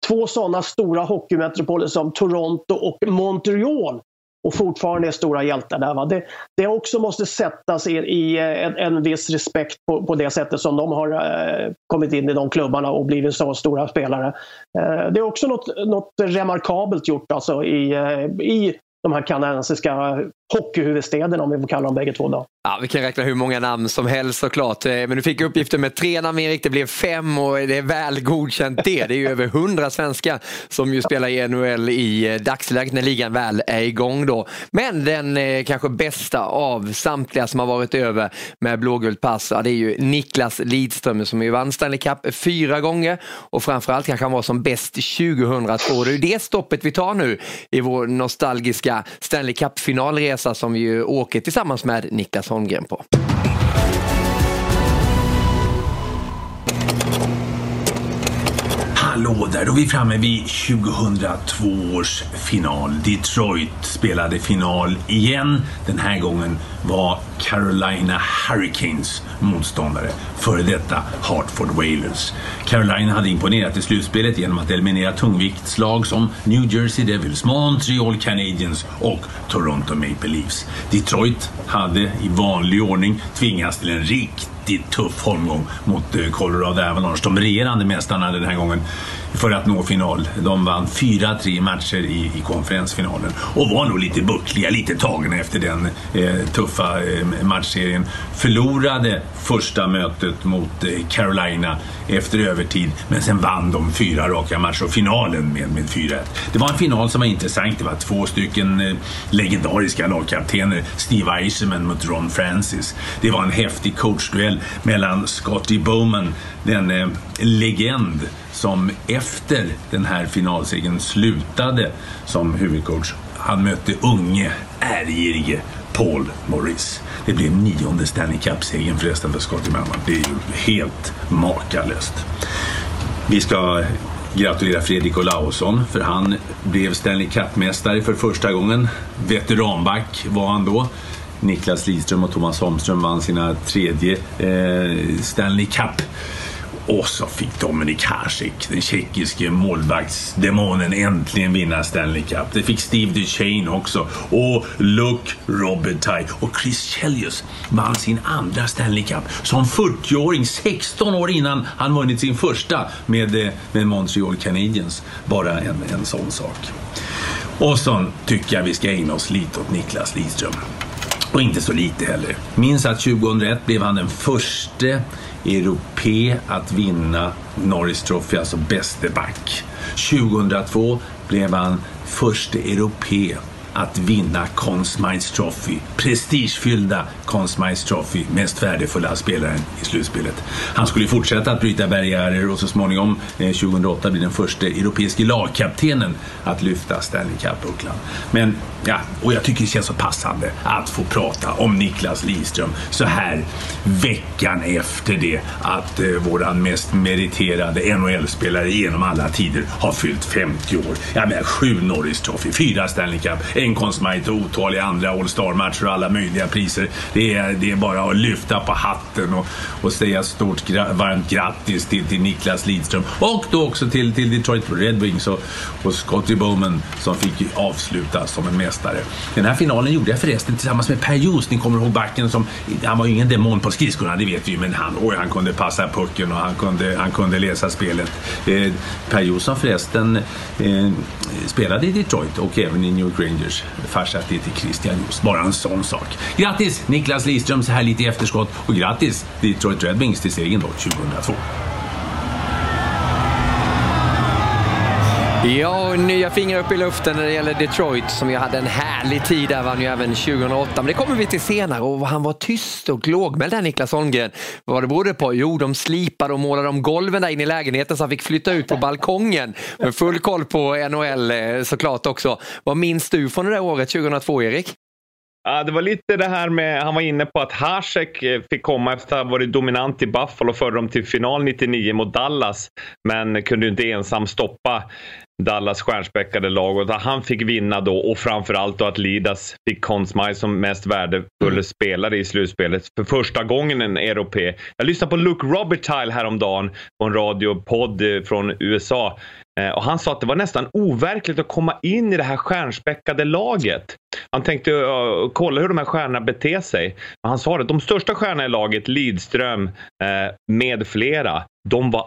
två sådana stora hockeymetropoler som Toronto och Montreal och fortfarande är stora hjältar där. Va? Det, det också måste sättas i, i eh, en, en viss respekt på, på det sättet som de har eh, kommit in i de klubbarna och blivit så stora spelare. Eh, det är också något, något remarkabelt gjort alltså i, eh, i de här kanadensiska hockeyhuvudstäderna om vi får kalla dem bägge två. Då. Ja, vi kan räkna hur många namn som helst såklart. Eh, men du fick uppgifter med tre namn Erik, det blev fem och det är väl godkänt det. Det är ju över hundra svenskar som ju spelar i NHL i eh, dagsläget när ligan väl är igång då. Men den eh, kanske bästa av samtliga som har varit över med blågult pass, ja, det är ju Niklas Lidström som ju vann Stanley Cup fyra gånger och framförallt kanske han var som bäst 2002. Det är ju det stoppet vi tar nu i vår nostalgiska Stanley Cup-finalresa som vi ju åker tillsammans med Niklas Holmgren på. Hallå där, då är vi framme vid 2002 års final. Detroit spelade final igen. Den här gången var Carolina Hurricanes motståndare, före detta Hartford Whalers. Carolina hade imponerat i slutspelet genom att eliminera tungviktslag som New Jersey Devils, Montreal Canadiens och Toronto Maple Leafs. Detroit hade i vanlig ordning tvingats till en riktigt tuff omgång mot eh, Colorado Avalanche, de regerande mästarna den här gången, för att nå final. De vann 4-3 matcher i, i konferensfinalen och var nog lite buckliga, lite tagna efter den eh, tuffa eh, matchserien. Förlorade första mötet mot eh, Carolina efter övertid, men sen vann de fyra raka matcher och finalen med, med 4-1. Det var en final som var intressant. Det var två stycken eh, legendariska lagkaptener. Steve Eisenman mot Ron Francis. Det var en häftig coachduell mellan Scotty Bowman, den eh, legend som efter den här finalsegern slutade som huvudcoach. Han mötte unge, ärgirige Paul Maurice. Det blev nionde Stanley Cup-segern förresten för Scottie Bowman. Det är ju helt makalöst. Vi ska gratulera Fredrik Olausson för han blev Stanley Cup-mästare för första gången. Veteranback var han då. Niklas Lidström och Thomas Holmström vann sina tredje eh, Stanley Cup. Och så fick Dominik Hasek, den tjeckiske målvaktsdemonen, äntligen vinna Stanley Cup. Det fick Steve Duchene också. Och Luke Robitaille och Chris Chelios vann sin andra Stanley Cup som 40-åring, 16 år innan han vunnit sin första med, eh, med Montreal Canadiens. Bara en, en sån sak. Och så tycker jag vi ska ägna oss lite åt Niklas Lidström. Och inte så lite heller. Minns att 2001 blev han den första europe att vinna Norris Trophy, alltså bäste back. 2002 blev han första europe att vinna Consmines Trophy. Prestigefyllda Consmines Trophy, mest värdefulla spelaren i slutspelet. Han skulle fortsätta att bryta barriärer och så småningom eh, 2008 bli den första europeiska lagkaptenen att lyfta Stanley Cup-bucklan. Men ja, och jag tycker det känns så passande att få prata om Niklas Lidström så här veckan efter det att eh, våran mest meriterade NHL-spelare genom alla tider har fyllt 50 år. Jag menar sju Norris Trophy, fyra Stanley Cup, en Consmite och otaliga andra All Star-matcher och alla möjliga priser. Det är, det är bara att lyfta på hatten och, och säga stort gra varmt grattis till, till Niklas Lidström. Och då också till, till Detroit Red Wings och, och Scotty Bowman som fick avsluta som en mästare. Den här finalen gjorde jag förresten tillsammans med Per Joos. Ni kommer ihåg backen som, han var ju ingen demon på skridskorna, det vet vi ju, men han, oj, han kunde passa pucken och han kunde, han kunde läsa spelet. Eh, per som förresten eh, spelade i Detroit och även i New York Rangers. Farsa till Christian Just. Bara en sån sak. Grattis Niklas Lidström så här lite i efterskott och grattis Detroit Red Wings till segern då 2002. Ja, nya fingrar upp i luften när det gäller Detroit som ju hade en härlig tid där, vann ju även 2008. Men det kommer vi till senare och han var tyst och lågmäld där Niklas Holmgren. Vad det berodde på? Jo, de slipade och målade om golven där inne i lägenheten så han fick flytta ut på balkongen. Med full koll på NHL eh, såklart också. Vad minns du från det där året 2002, Erik? Ja, det var lite det här med, han var inne på att Hasek eh, fick komma efter att ha varit dominant i Buffalo och förde dem till final 99 mot Dallas. Men kunde inte ensam stoppa Dallas stjärnspäckade lag och att han fick vinna då och framförallt då att Lidas fick Conn Smythe som mest värdefull spelare i slutspelet för första gången en europé. Jag lyssnade på Luke Robertile häromdagen på en radiopodd eh, från USA eh, och han sa att det var nästan overkligt att komma in i det här stjärnspäckade laget. Han tänkte uh, kolla hur de här stjärnorna beter sig. Men han sa det, de största stjärnorna i laget, Lidström uh, med flera, de var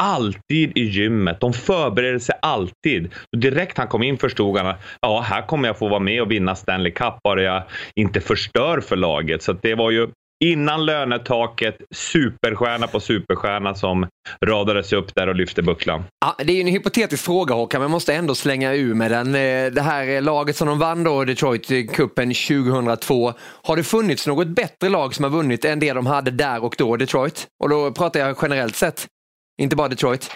Alltid i gymmet. De förbereder sig alltid. Direkt han kom in förstod han att ja, här kommer jag få vara med och vinna Stanley Cup bara jag inte förstör för laget. Så det var ju innan lönetaket, superstjärna på superstjärna som radades upp där och lyfte bucklan. Ja, det är ju en hypotetisk fråga Håkan, men jag måste ändå slänga ur med den. Eh, det här eh, laget som de vann då, Detroit-cupen 2002. Har det funnits något bättre lag som har vunnit än det de hade där och då, Detroit? Och då pratar jag generellt sett. Inte bara Detroit.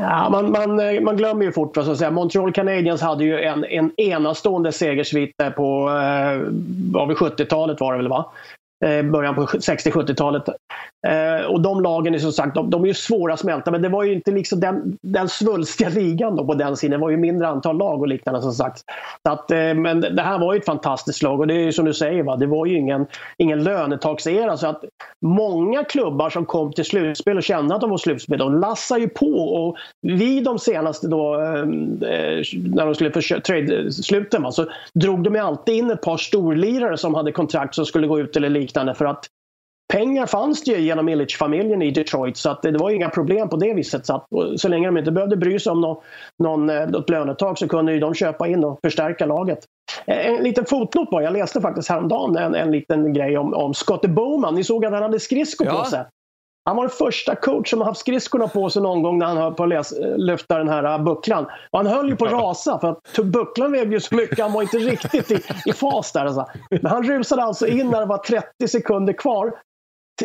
Ja, man, man, eh, man glömmer ju fort vad som säga. Montreal Canadiens hade ju en, en enastående segersvit på eh, 70-talet var det väl va? Eh, början på 60-70-talet. Eh, och de lagen är som sagt, de, de, är ju svåra att smälta men det var ju inte liksom den, den svulstiga ligan då på den sidan. Det var ju mindre antal lag och liknande som sagt. Så att, eh, men det här var ju ett fantastiskt lag och det är ju som du säger, va? det var ju ingen, ingen lönetaksera. Så att många klubbar som kom till slutspel och kände att de var slutspel, de lassar ju på. Och vid de senaste då, när de skulle för trade-sluten så drog de ju alltid in ett par storlirare som hade kontrakt som skulle gå ut eller liknande liknande för att pengar fanns det ju genom Illich-familjen i Detroit så att det, var inga problem på det viset. Så, att, så länge de inte behövde bry sig om någon, någon, eh, något lönetag så kunde ju de köpa in och förstärka laget. Eh, en liten fotnot bara, jag läste faktiskt häromdagen en, en liten grej om, om Scotty Bowman. Ni såg att han hade skridskor ja. på sig. Han var den första coach som har haft skridskorna på sig någon gång när han höll på att lyfta den här äh, bucklan. Och han höll ju på att rasa för att bucklan vägde ju så mycket, han var inte riktigt i, i fas där. Alltså. Men han rusade alltså in när det var 30 sekunder kvar.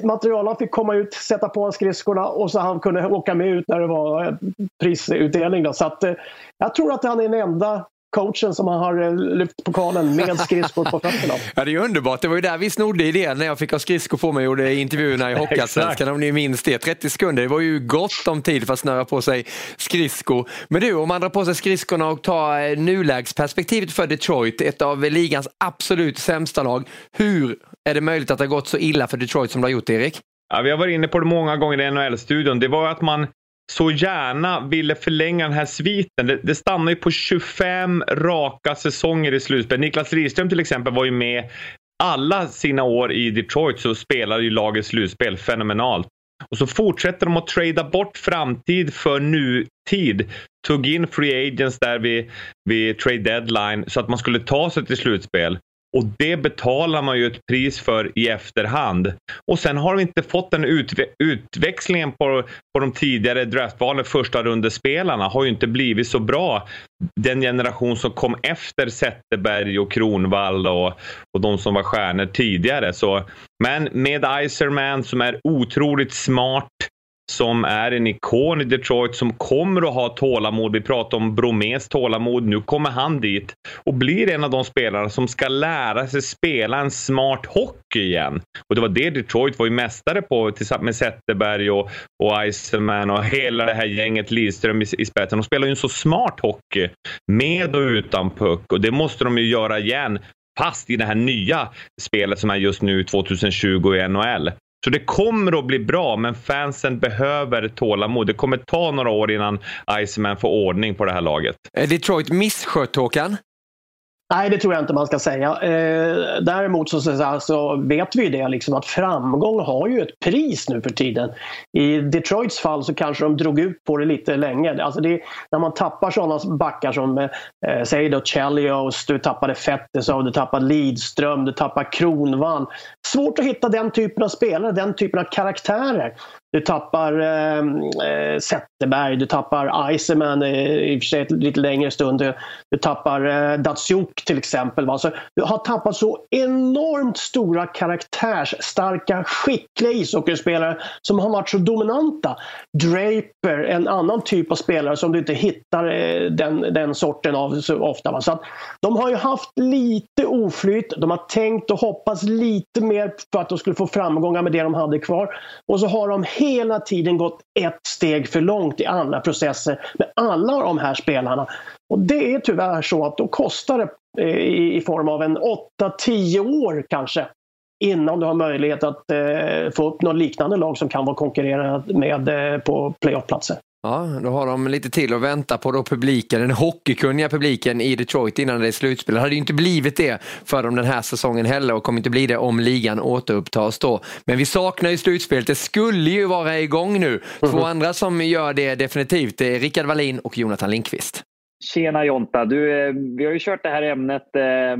Materialen fick komma ut, sätta på skridskorna och så han kunde åka med ut när det var äh, prisutdelning. Då. Så att, äh, jag tror att han är den enda coachen som har eh, lyft pokalen med [LAUGHS] skridskor på fötterna. Ja, det är underbart. Det var ju där vi snodde idén när jag fick ha skridskor på mig och gjorde intervjuerna i [LAUGHS] Hockeyallsvenskan om ni minns det. 30 sekunder, det var ju gott om tid för att snöra på sig skridskor. Men du, om man drar på sig skridskorna och tar eh, nulägesperspektivet för Detroit, ett av ligans absolut sämsta lag. Hur är det möjligt att det har gått så illa för Detroit som det har gjort, Erik? Ja, vi har varit inne på det många gånger i NHL-studion. Det var att man så gärna ville förlänga den här sviten. Det, det stannar ju på 25 raka säsonger i slutspel. Niklas Lidström till exempel var ju med alla sina år i Detroit så spelade ju laget slutspel fenomenalt. Och så fortsätter de att trada bort framtid för nutid. Tog in free agents där vid, vid trade deadline så att man skulle ta sig till slutspel. Och det betalar man ju ett pris för i efterhand. Och sen har vi inte fått den utve utväxlingen på, på de tidigare draftvalen, första rundespelarna har ju inte blivit så bra. Den generation som kom efter Zetterberg och Kronvall och, och de som var stjärnor tidigare. Så, men med Iserman som är otroligt smart, som är en ikon i Detroit som kommer att ha tålamod. Vi pratar om Bromés tålamod. Nu kommer han dit och blir en av de spelarna som ska lära sig spela en smart hockey igen. Och det var det Detroit var ju mästare på tillsammans med Zetterberg och, och Iceman och hela det här gänget Lidström i, i spetsen. De spelar ju en så smart hockey med och utan puck och det måste de ju göra igen fast i det här nya spelet som är just nu 2020 i NHL. Så det kommer att bli bra, men fansen behöver tålamod. Det kommer ta några år innan Iceman får ordning på det här laget. Eh, Detroit misskött, Håkan? Nej, det tror jag inte man ska säga. Eh, däremot så, så, så, vet vi ju det liksom att framgång har ju ett pris nu för tiden. I Detroits fall så kanske de drog ut på det lite länge. Alltså det, när man tappar sådana backar som, eh, säg då Chelios, du tappade Fettesov, du tappade Lidström, du tappar Kronvall. Svårt att hitta den typen av spelare, den typen av karaktärer. Du tappar eh, eh, Zetterberg, du tappar Iceman eh, i och för sig lite längre stund. Du, du tappar eh, Datsjuk till exempel. Alltså, du har tappat så enormt stora karaktärsstarka, skickliga ishockeyspelare som har varit så dominanta. Draper, en annan typ av spelare som du inte hittar eh, den, den sorten av så ofta. Va? Så att, de har ju haft lite oflyt, de har tänkt och hoppats lite mer för att de skulle få framgångar med det de hade kvar. Och så har de hela tiden gått ett steg för långt i alla processer med alla de här spelarna. Och det är tyvärr så att då kostar det eh, i form av en 8-10 år kanske innan du har möjlighet att eh, få upp något liknande lag som kan vara konkurrerande med eh, på playoffplatser. Ja, då har de lite till att vänta på då publiken, den hockeykunniga publiken i Detroit innan det är slutspel. Det hade ju inte blivit det för dem den här säsongen heller och kommer inte bli det om ligan återupptas då. Men vi saknar ju slutspelet, det skulle ju vara igång nu. Två -hmm. andra som gör det definitivt är Rickard Wallin och Jonathan Lindqvist. Tjena Jonta! Du, eh, vi har ju kört det här ämnet eh,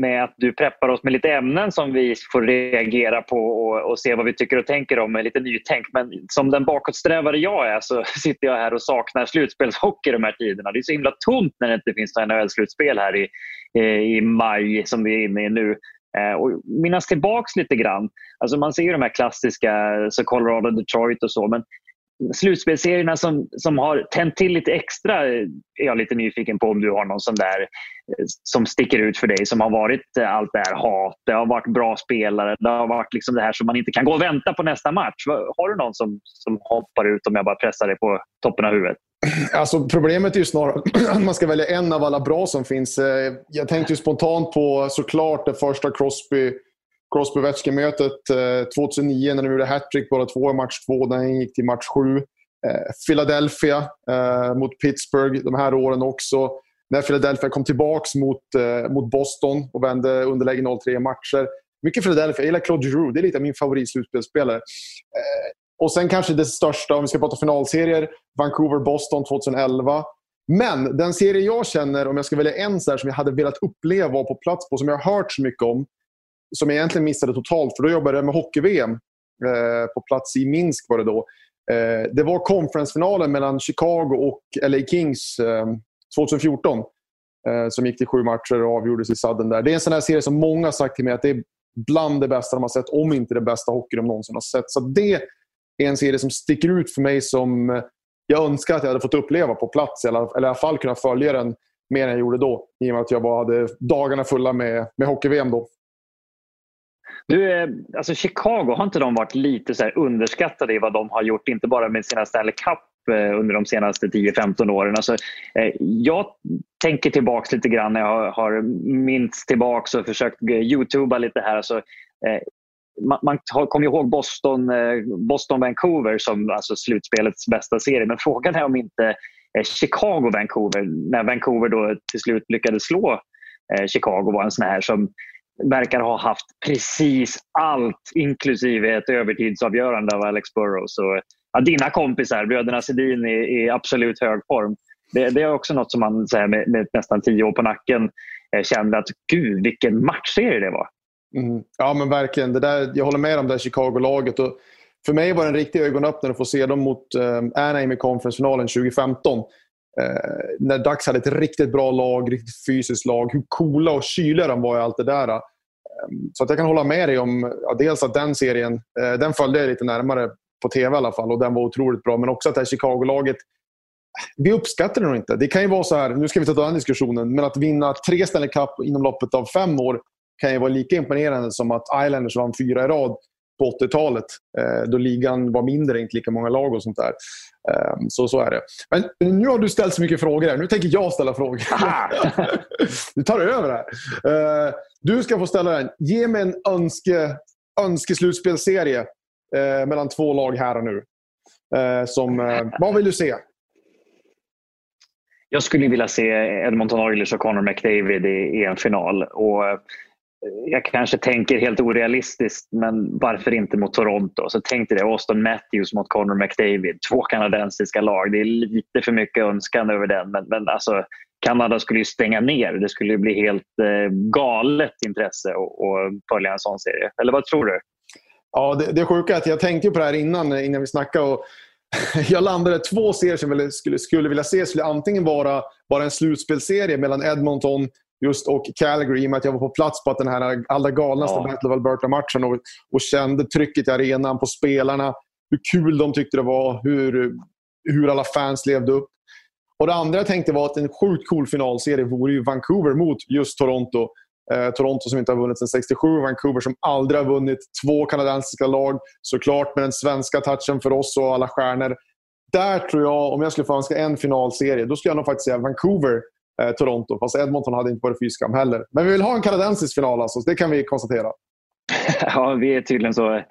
med att du preppar oss med lite ämnen som vi får reagera på och, och se vad vi tycker och tänker om med lite nytänk. Men som den bakåtsträvare jag är så [LAUGHS] sitter jag här och saknar slutspelshockey de här tiderna. Det är så himla tomt när det inte finns NHL-slutspel här i, eh, i maj som vi är inne i nu. Och minnas tillbaks lite grann. Alltså man ser ju de här klassiska så Colorado, Detroit och så men slutspelserierna som, som har tänt till lite extra är jag lite nyfiken på om du har någon sån där eh, som sticker ut för dig som har varit eh, allt det här hat, det har varit bra spelare, det har varit liksom det här som man inte kan gå och vänta på nästa match. Har du någon som, som hoppar ut om jag bara pressar dig på toppen av huvudet? Alltså, problemet är ju snarare [CLEARS THROAT] att man ska välja en av alla bra som finns. Eh, jag tänkte ju spontant på såklart det första Crosby Crosby mötet 2009 när de gjorde hattrick båda två i match två. Den gick till match sju. Eh, Philadelphia eh, mot Pittsburgh de här åren också. När Philadelphia kom tillbaka mot, eh, mot Boston och vände underläge 0-3 matcher. Mycket Philadelphia. Jag gillar Claude Giroux. Det är lite min favoritslutspelsspelare. Och sen kanske det största, om vi ska prata finalserier, Vancouver-Boston 2011. Men den serie jag känner, om jag ska välja en så här, som jag hade velat uppleva och vara på plats på, som jag har hört så mycket om, som jag egentligen missade totalt, för då jobbade jag med hockey-VM eh, på plats i Minsk. var Det då. Eh, det var konferensfinalen mellan Chicago och LA Kings eh, 2014 eh, som gick till sju matcher och avgjordes i sadden där. Det är en sån här serie som många har sagt till mig att det är bland det bästa de har sett, om inte det bästa hockey de någonsin har sett. Så det är en serie som sticker ut för mig som eh, jag önskar att jag hade fått uppleva på plats. Eller, eller i alla fall kunna följa den mer än jag gjorde då. I och med att jag bara hade dagarna fulla med, med hockey-VM då. Du, eh, alltså Chicago, har inte de varit lite så underskattade i vad de har gjort? Inte bara med sina Stanley Cup eh, under de senaste 10-15 åren. Alltså, eh, jag tänker tillbaka lite grann när jag har minst tillbaka och försökt youtuba lite här. Alltså, man, man kommer ihåg Boston, Boston Vancouver som alltså slutspelets bästa serie. Men frågan är om inte Chicago Vancouver, när Vancouver då till slut lyckades slå Chicago var en sån här som verkar ha haft precis allt inklusive ett övertidsavgörande av Alex Burrows. Så, ja, dina kompisar, bröderna Sedin, i, i absolut hög form. Det, det, är också något som man säger med, med nästan tio år på nacken eh, kände att gud vilken matchserie det var. Mm. Ja men verkligen. Det där, jag håller med om det där Chicago-laget. Och för mig var det en riktig ögonöppnare att få se dem mot eh, Anaheim i conference-finalen 2015. Eh, när Dax hade ett riktigt bra lag, riktigt fysiskt lag. Hur coola och kyliga de var i allt det där. Eh, så att jag kan hålla med dig om ja, dels att den serien, eh, den följde jag lite närmare på tv i alla fall och den var otroligt bra. Men också att det här Chicago-laget, eh, vi uppskattar det nog inte. Det kan ju vara så här, nu ska vi ta den diskussionen, men att vinna tre Stanley Cup inom loppet av fem år kan ju vara lika imponerande som att Islanders vann fyra i rad på 80-talet. Eh, då ligan var mindre, inte lika många lag och sånt där. Eh, så, så är det. Men nu har du ställt så mycket frågor här. Nu tänker jag ställa frågor. [LAUGHS] du tar över här. Eh, du ska få ställa den. Ge mig en önske, önskeslutspelserie eh, mellan två lag här och nu. Eh, som, eh, vad vill du se? Jag skulle vilja se Edmonton Oilers och Connor McDavid i en final. Och jag kanske tänker helt orealistiskt, men varför inte mot Toronto? Så tänkte det Austin Matthews mot Connor McDavid. Två kanadensiska lag. Det är lite för mycket önskan över den. Men, men alltså, Kanada skulle ju stänga ner. Det skulle bli helt eh, galet intresse att följa en sån serie. Eller vad tror du? Ja, det, det sjuka är att jag tänkte på det här innan, eh, innan vi snackade. Och [LAUGHS] jag landade två serier som jag skulle, skulle vilja se. skulle antingen vara vara en slutspelserie mellan Edmonton just och Calgary i och med att jag var på plats på att den här allra galnaste ja. Battle of Alberta-matchen och, och kände trycket i arenan på spelarna. Hur kul de tyckte det var, hur, hur alla fans levde upp. Och Det andra jag tänkte var att en sjukt cool finalserie vore ju Vancouver mot just Toronto. Eh, Toronto som inte har vunnit sedan 67, Vancouver som aldrig har vunnit. Två kanadensiska lag, såklart med den svenska touchen för oss och alla stjärnor. Där tror jag, om jag skulle få önska en finalserie, då skulle jag nog faktiskt säga Vancouver eh, Toronto. Fast Edmonton hade inte varit fyskam heller. Men vi vill ha en kanadensisk final alltså, det kan vi konstatera. [LAUGHS] Ja, vi är tydligen så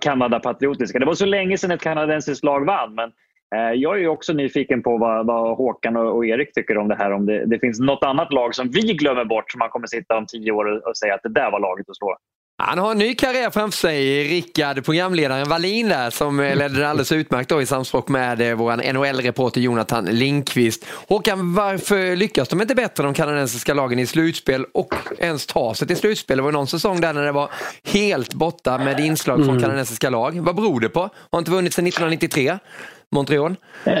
Kanada-patriotiska. Det var så länge sedan ett kanadensiskt lag vann. Men eh, jag är också nyfiken på vad, vad Håkan och, och, Erik tycker om det här. Om det, det, finns något annat lag som vi glömmer bort som man kommer sitta om tio år och säga att det där var laget att slå. Han har en ny karriär framför sig, Rickard, programledaren Wallin där som eh, ledde det alldeles utmärkt då i samspråk med eh, vår NHL-reporter Jonathan Linkvist. Håkan, varför lyckas de inte bättre de kanadensiska lagen i slutspel och ens ta sig till slutspel? Det var någon säsong där när det var helt borta med inslag från mm. kanadensiska lag. Vad beror det på? Har inte vunnit sedan 1993, Montreal? Uh,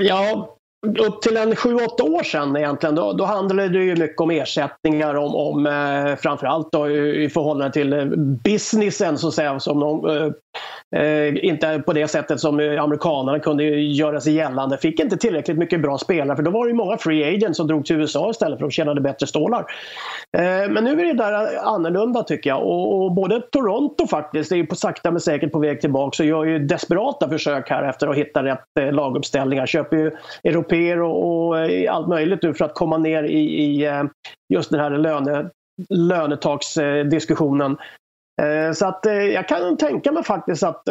ja, upp till en 7-8 år sedan egentligen, då, då handlade det ju mycket om ersättningar om, om eh, framförallt då, i, i förhållande till eh, businessen så att säga. Som de, eh, eh inte på det sättet som eh, amerikanerna kunde göra sig gällande. Fick inte tillräckligt mycket bra spelare för då var det ju många free agents som drog till USA istället för att de tjänade bättre stålar. Eh, men nu är det där annorlunda tycker jag och, och både Toronto faktiskt är ju på sakta men säkert på väg tillbaka och gör ju desperata försök här efter att hitta rätt eh, laguppställningar. Köper ju europeer och, och eh, allt möjligt nu för att komma ner i, i eh, just den här löne, lönetaksdiskussionen. Eh, så att jag kan tänka mig faktiskt att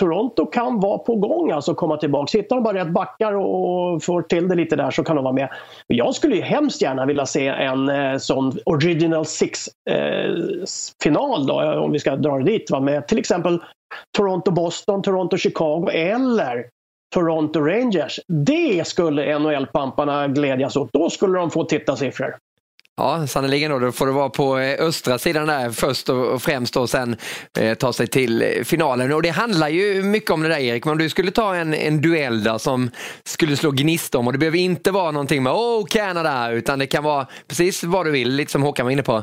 Toronto kan vara på gång, alltså komma tillbaka. Hittar de bara rätt backar och får till det lite där så kan de vara med. Jag skulle ju hemskt gärna vilja se en sån Original Six-final då, om vi ska dra det dit. Va? Med till exempel Toronto-Boston, Toronto-Chicago eller Toronto Rangers. Det skulle NHL-pamparna glädjas åt. Då skulle de få tittarsiffror. Ja, sannerligen då. Då får det vara på eh, östra sidan där först och främst och sen eh, ta sig till eh, finalen. Och det handlar ju mycket om det där Erik, men om du skulle ta en, en duell där som skulle slå gnista om och det behöver inte vara någonting med oh Canada utan det kan vara precis vad du vill, lite som Håkan var inne på.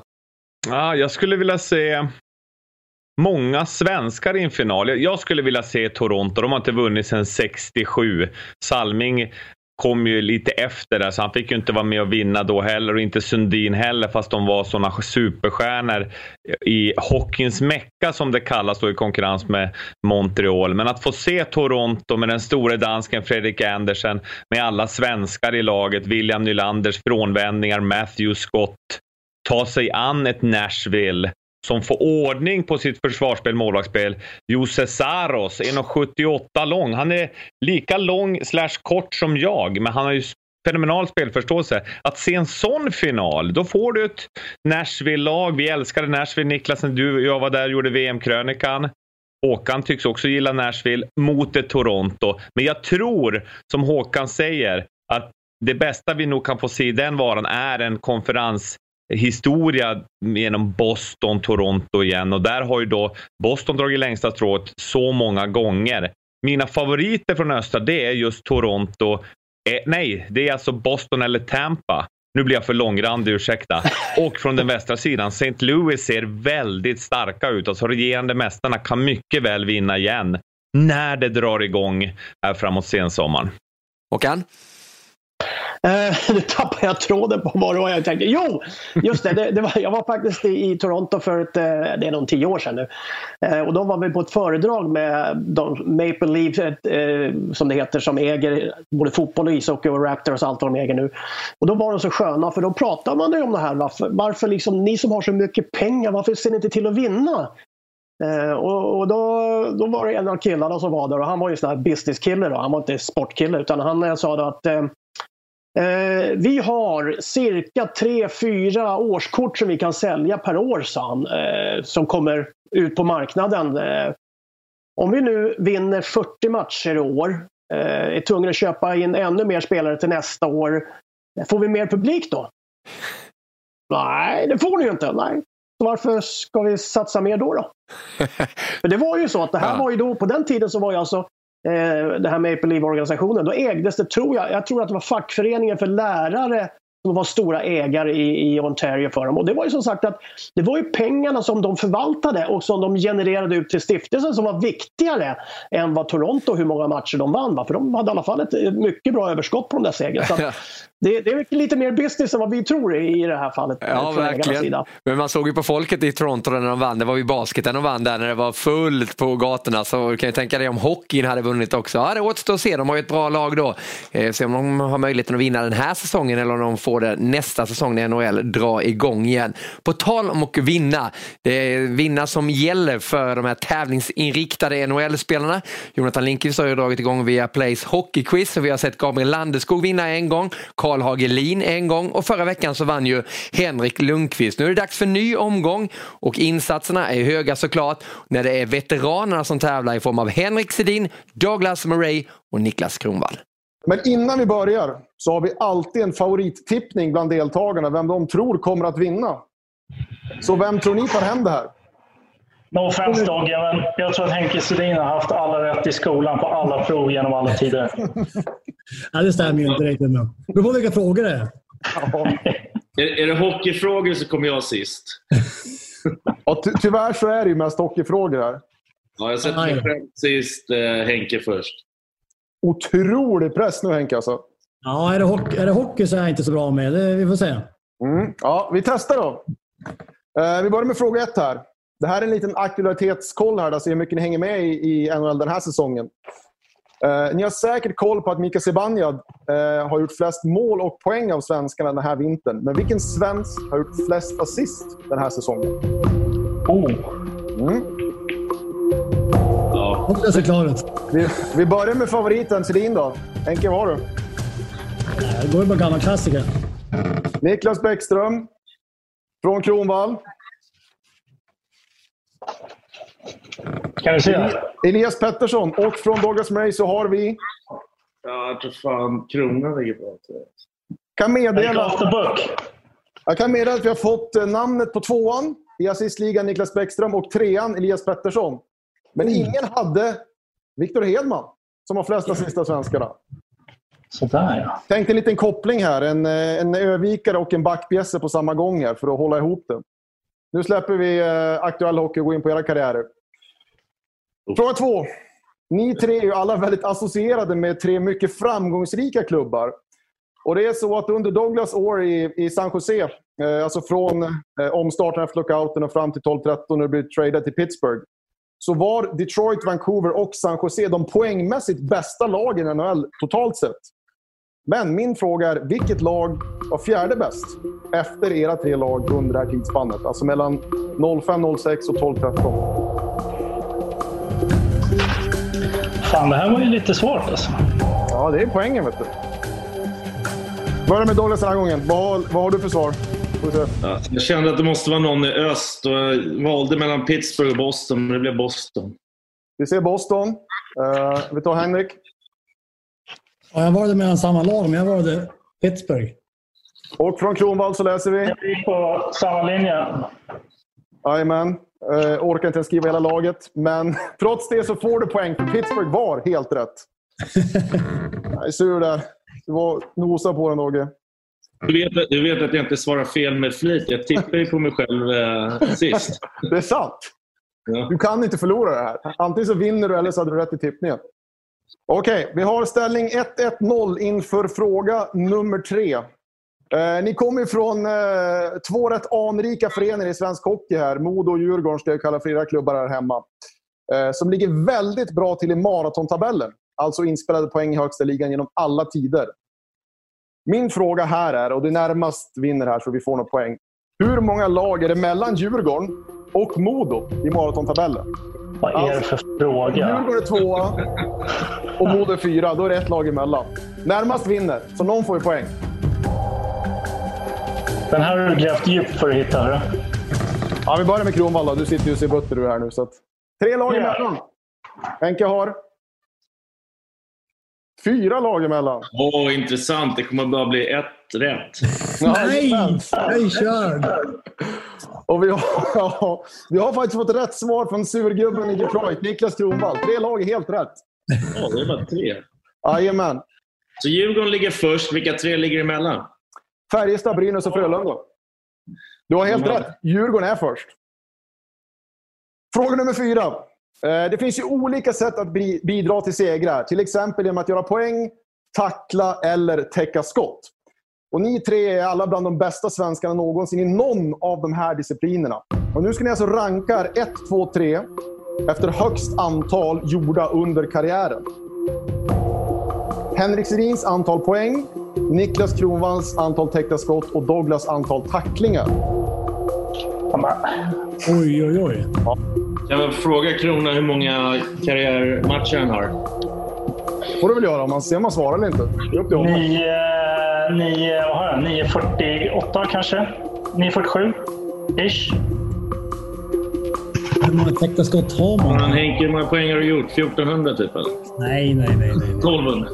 Ja, jag skulle vilja se många svenskar i en final. Jag skulle vilja se Toronto. De har inte vunnit sedan 67. Salming kom ju lite efter där, så han fick ju inte vara med och vinna då heller och inte Sundin heller, fast de var sådana superstjärnor i hockeyns mecka som det kallas då i konkurrens med Montreal. Men att få se Toronto med den store dansken Fredrik Andersen, med alla svenskar i laget, William Nylanders frånvändningar, Matthew Scott, ta sig an ett Nashville som får ordning på sitt försvarsspel, målvaktsspel. Jose Saros, 1,78 lång. Han är lika lång slash kort som jag, men han har ju fenomenal spelförståelse. Att se en sån final, då får du ett Nashville-lag. Vi älskade Nashville, Niklas, när du och jag var där och gjorde VM-krönikan. Håkan tycks också gilla Nashville mot ett Toronto. Men jag tror, som Håkan säger, att det bästa vi nog kan få se i den varan är en konferens historia genom Boston, Toronto igen och där har ju då Boston dragit längsta strået så många gånger. Mina favoriter från östra det är just Toronto. Eh, nej, det är alltså Boston eller Tampa. Nu blir jag för långrandig, ursäkta. Och från den västra sidan, St. Louis ser väldigt starka ut. Alltså regerande mästarna kan mycket väl vinna igen när det drar igång här framåt sensommaren. Håkan? Eh, [LAUGHS] nu tappade jag tråden på vad det var jag tänkte. Jo, just det. det, det var, jag var faktiskt i, i Toronto för ett, eh, det är nog tio år sedan nu. Uh, och då var vi på ett föredrag med de, Maple Leafs, uh, som det heter, som äger både fotboll och ishockey och Raptors och allt vad de äger nu. Och då var de så sköna för då pratade man ju om det här. Varför, varför liksom, ni som har så mycket pengar, varför ser ni inte till att vinna? Och, och då, då var det en av killarna som var där och han var ju sån här businesskille då. Han var inte sportkille utan han sa då att eh, Eh, vi har cirka 3-4 årskort som vi kan sälja per år, sa han, eh, som kommer ut på marknaden. Eh, om vi nu vinner 40 matcher i år, eh, är tvungna att köpa in ännu mer spelare till nästa år, får vi mer publik då? Nej, det får ni ju inte. Nej. Så varför ska vi satsa mer då? då? [LAUGHS] För det var ju så att det här ja. var ju då, på den tiden så var ju alltså Eh, det här Maple Leaf-organisationen, då ägdes det, tror jag, jag tror att det var fackföreningen för lärare som var stora ägare i, i Ontario för dem. Och det var ju som sagt att det var ju pengarna som de förvaltade och som de genererade ut till stiftelsen som var viktigare än vad Toronto, hur många matcher de vann. Va? För de hade i alla fall ett eh, mycket bra överskott på de där segrarna. [LAUGHS] Det, det, är lite mer business än vad vi tror i det här fallet. Ja, verkligen. Men man såg ju på folket i Toronto när de vann. Det var ju basketen de vann där när det var fullt på gatorna. Så kan ju tänka dig om hockeyn hade vunnit också. Ja, det återstår att se. De har ju ett bra lag då. Eh, se om de har möjligheten att vinna den här säsongen eller om de får det nästa säsong när NHL drar igång igen. På tal om att vinna. Det är vinna som gäller för de här tävlingsinriktade NHL-spelarna. Jonathan Lindqvist har ju dragit igång via Plays Hockeyquiz vi har sett Gabriel Landeskog vinna en gång. Karl Hagelin en gång och förra veckan så vann ju Henrik Lundqvist. Nu är det dags för ny omgång och insatserna är höga såklart när det är veteranerna som tävlar i form av Henrik Sedin, Douglas Murray och Niklas Kronwall. Men innan vi börjar så har vi alltid en favorittippning bland deltagarna, vem de tror kommer att vinna. Så vem tror ni tar hem det här? No offense Dogge, men jag tror att Henke Sedin har haft alla rätt i skolan på alla prov genom alla tider. [LAUGHS] ja, det stämmer ju inte riktigt. Men det beror på vilka frågor det är. är, är det hockeyfrågor så kommer jag sist. [LAUGHS] ja, ty tyvärr så är det ju mest hockeyfrågor här. Ja, jag sätter mig själv sist, eh, Henke först. Otrolig press nu Henke alltså. Ja, är det, hockey, är det hockey så är jag inte så bra med. Det, vi får se. Mm. Ja, vi testar då. Eh, vi börjar med fråga ett här. Det här är en liten aktualitetskoll här, alltså hur mycket ni hänger med i, i NHL den här säsongen. Eh, ni har säkert koll på att Mika Zibanejad eh, har gjort flest mål och poäng av svenskarna den här vintern. Men vilken svensk har gjort flest assist den här säsongen? Oh. Mm. Ja. Hoppas klar vi, vi börjar med favoriten Sedin då. Henke, vad har du? Det går ju på gamla klassiker. Niklas Bäckström. Från Kronvall. Kan vi se? Elias Pettersson. Och från Douglas Murray så har vi... Ja, jag tror fan kronan ligger på kan meddela... Jag kan meddela att vi har fått eh, namnet på tvåan i assistligan, Niklas Bäckström, och trean, Elias Pettersson. Men mm. ingen hade Viktor Hedman, som har flest assist av svenskarna. Sådär ja. Tänk en liten koppling här. En, eh, en övikare och en backbjässe på samma gång här för att hålla ihop det. Nu släpper vi eh, aktuell hockey och går in på era karriärer. Fråga två. Ni tre är ju alla väldigt associerade med tre mycket framgångsrika klubbar. Och det är så att under Douglas år i, i San Jose, eh, alltså från eh, omstarten efter lockouten och fram till 12-13 när det blev tradad till Pittsburgh, så var Detroit, Vancouver och San Jose de poängmässigt bästa lagen i NHL totalt sett. Men min fråga är, vilket lag var fjärde bäst efter era tre lag under det här tidsspannet? Alltså mellan 05, 06 och 12, 13. Fan, det här var ju lite svårt alltså. Ja, det är poängen vet du. Börja med Douglas den här gången. Vad, vad har du för svar? Ja, jag kände att det måste vara någon i öst och jag valde mellan Pittsburgh och Boston, men det blev Boston. Vi ser Boston. Uh, vi tar Henrik. Ja, jag valde mellan samma lag, men jag valde Pittsburgh. Och från Kronwall så läser vi? Vi är på samma linje. Jajamän. Uh, orkar inte ens skriva hela laget. Men [LAUGHS] trots det så får du poäng, för Pittsburgh var helt rätt. Jag är sur där. Du var nosa på den, Dogge. Du vet, du vet att jag inte svarar fel med flit. Jag tippade ju på mig själv eh, sist. [LAUGHS] Det är sant. Ja. Du kan inte förlora det här. Antingen så vinner du eller så hade du rätt i tippningen. Okej, vi har ställning 1-1-0 inför fråga nummer tre. Eh, ni kommer från eh, två rätt anrika föreningar i svensk hockey här. Modo och Djurgården, ska jag kalla flera klubbar här hemma. Eh, som ligger väldigt bra till i maratontabellen. Alltså inspelade poäng i högsta ligan genom alla tider. Min fråga här är, och det närmast vinner här så vi får några poäng. Hur många lag är det mellan Djurgården och Modo i maratontabellen? Vad är det för fråga? Djurgården är tvåa och Modo är fyra. Då är det ett lag emellan. Närmast vinner, så någon får ju poäng. Den här har du grävt djupt för att hitta. Hörru. Ja, vi börjar med Kronwall då. Du sitter ju och ser butter du här nu. Så att... Tre lag Ja. emellan. Henke har... Fyra lag emellan. Åh, intressant. Det kommer bara bli ett rätt. Nej! Är körd! Och vi har, ja, [LAUGHS] vi har faktiskt fått rätt svar från surgubben i Detroit, Niklas Kronwall. Tre lag är helt rätt. Ja, det är bara tre. Jajamän. Så Djurgården ligger först. Vilka tre ligger emellan? Färjestad, Brynäs och Frölunda. Du har helt rätt. Djurgården är först. Fråga nummer fyra. Eh, Det finns ju olika sätt att bi- bidra till segrar. Till exempel genom att göra poäng, tackla eller täcka skott. Och ni tre är alla bland de bästa svenskarna någonsin i någon av de här disciplinerna. Och nu ska ni alltså ranka 1, 2, 3 efter högst antal gjorda under karriären. Henrik Sedins antal poäng, Niklas Kronvalls antal täckta skott och Douglas antal tacklingar. Oj, oj, oj. Kan jag fråga Krona hur många karriärmatcher han har? får du väl göra om man ser om man svarar eller inte. Det är upp till honom. 9, 9, vad har jag? 9.48 kanske? 9.47? Ish. Hur många täckta skott har man? Men Henke, hur många poäng har du gjort? 1400 typ? Eller? Nej, nej, nej. nej. 1200?